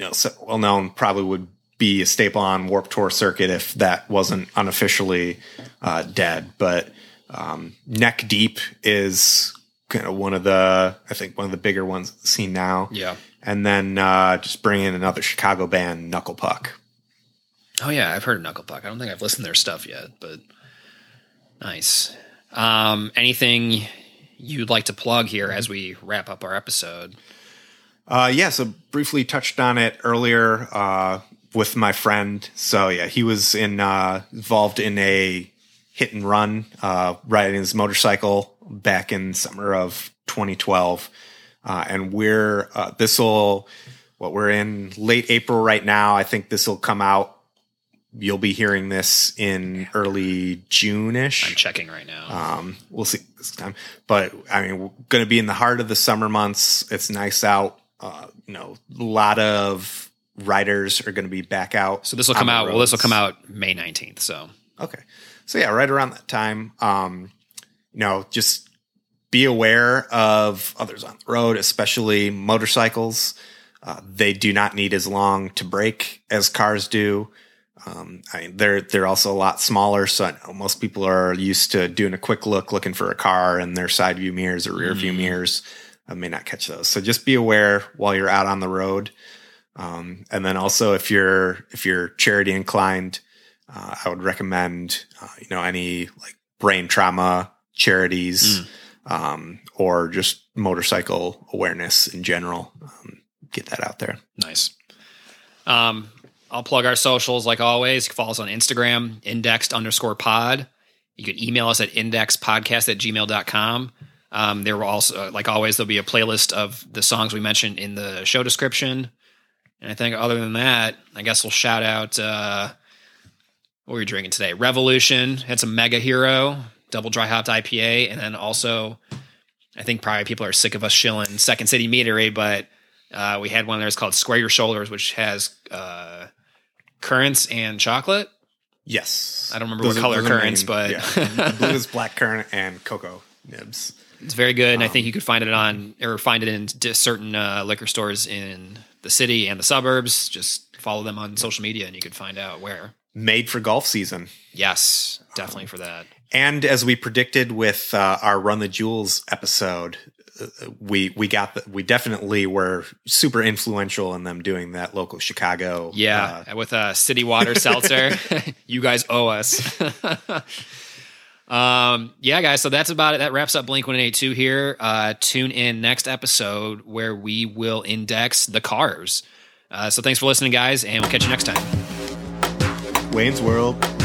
[SPEAKER 3] you know, so well known probably would be a staple on Warped Tour circuit if that wasn't unofficially uh, dead. But um, Neck Deep is kind of one of the, I think, one of the bigger ones seen now.
[SPEAKER 2] Yeah.
[SPEAKER 3] And then uh, just bring in another Chicago band, Knuckle Puck.
[SPEAKER 2] Oh yeah, I've heard of Knuckle Puck. I don't think I've listened to their stuff yet, but nice. Um, anything you'd like to plug here as we wrap up our episode?
[SPEAKER 3] Uh, yeah, so briefly touched on it earlier uh, with my friend. So yeah, he was in uh, involved in a hit and run, uh, riding his motorcycle back in summer of 2012, uh, and we're uh, this will what we're in late April right now. I think this will come out. You'll be hearing this in early June ish.
[SPEAKER 2] I'm checking right now.
[SPEAKER 3] Um, we'll see this time, but I mean, we're going to be in the heart of the summer months. It's nice out. Uh, you know, a lot of riders are going to be back out.
[SPEAKER 2] so this will come out. Well, this will come out May 19th. So
[SPEAKER 3] Okay, so yeah, right around that time. Um, you know, just be aware of others on the road, especially motorcycles. Uh, they do not need as long to break as cars do. Um, I, they're they're also a lot smaller, so I know most people are used to doing a quick look, looking for a car in their side view mirrors or rear view mirrors. I may not catch those, so just be aware while you're out on the road. Um, and then also, if you're if you're charity inclined, uh, I would recommend uh, you know any like brain trauma charities um, or just motorcycle awareness in general. Um, get that out there.
[SPEAKER 2] Nice. Um, I'll plug our socials like always. You can follow us on Instagram, indexed underscore pod. You can email us at indexpodcast at gmail.com. Um, there will also, like always, there'll be a playlist of the songs we mentioned in the show description. And I think other than that, I guess we'll shout out uh, what were we drinking today? Revolution had some Mega Hero, double dry hopped IPA, and then also I think probably people are sick of us shilling Second City Meadery, but uh, we had one there. It's called Square Your Shoulders, which has uh, currants and chocolate.
[SPEAKER 3] Yes,
[SPEAKER 2] I don't remember what color currants, but-
[SPEAKER 3] yeah. [LAUGHS] blue is black currant and cocoa nibs.
[SPEAKER 2] It's very good, and I
[SPEAKER 3] Um,
[SPEAKER 2] think you could find it on or find it in certain uh, liquor stores in the city and the suburbs. Just follow them on social media, and you could find out where.
[SPEAKER 3] Made for golf season.
[SPEAKER 2] Yes, definitely for that.
[SPEAKER 3] And as we predicted with uh, our Run the Jewels episode, we we got the, we definitely were super influential in them doing that local Chicago.
[SPEAKER 2] Yeah,
[SPEAKER 3] uh,
[SPEAKER 2] with a city water seltzer, [LAUGHS] [LAUGHS] you guys owe us. [LAUGHS] um, yeah, guys. So that's about it. That wraps up Blink One Eight Two here. Uh, tune in next episode where we will index the cars. Uh, so thanks for listening, guys, and we'll catch you next time.
[SPEAKER 3] Wayne's World.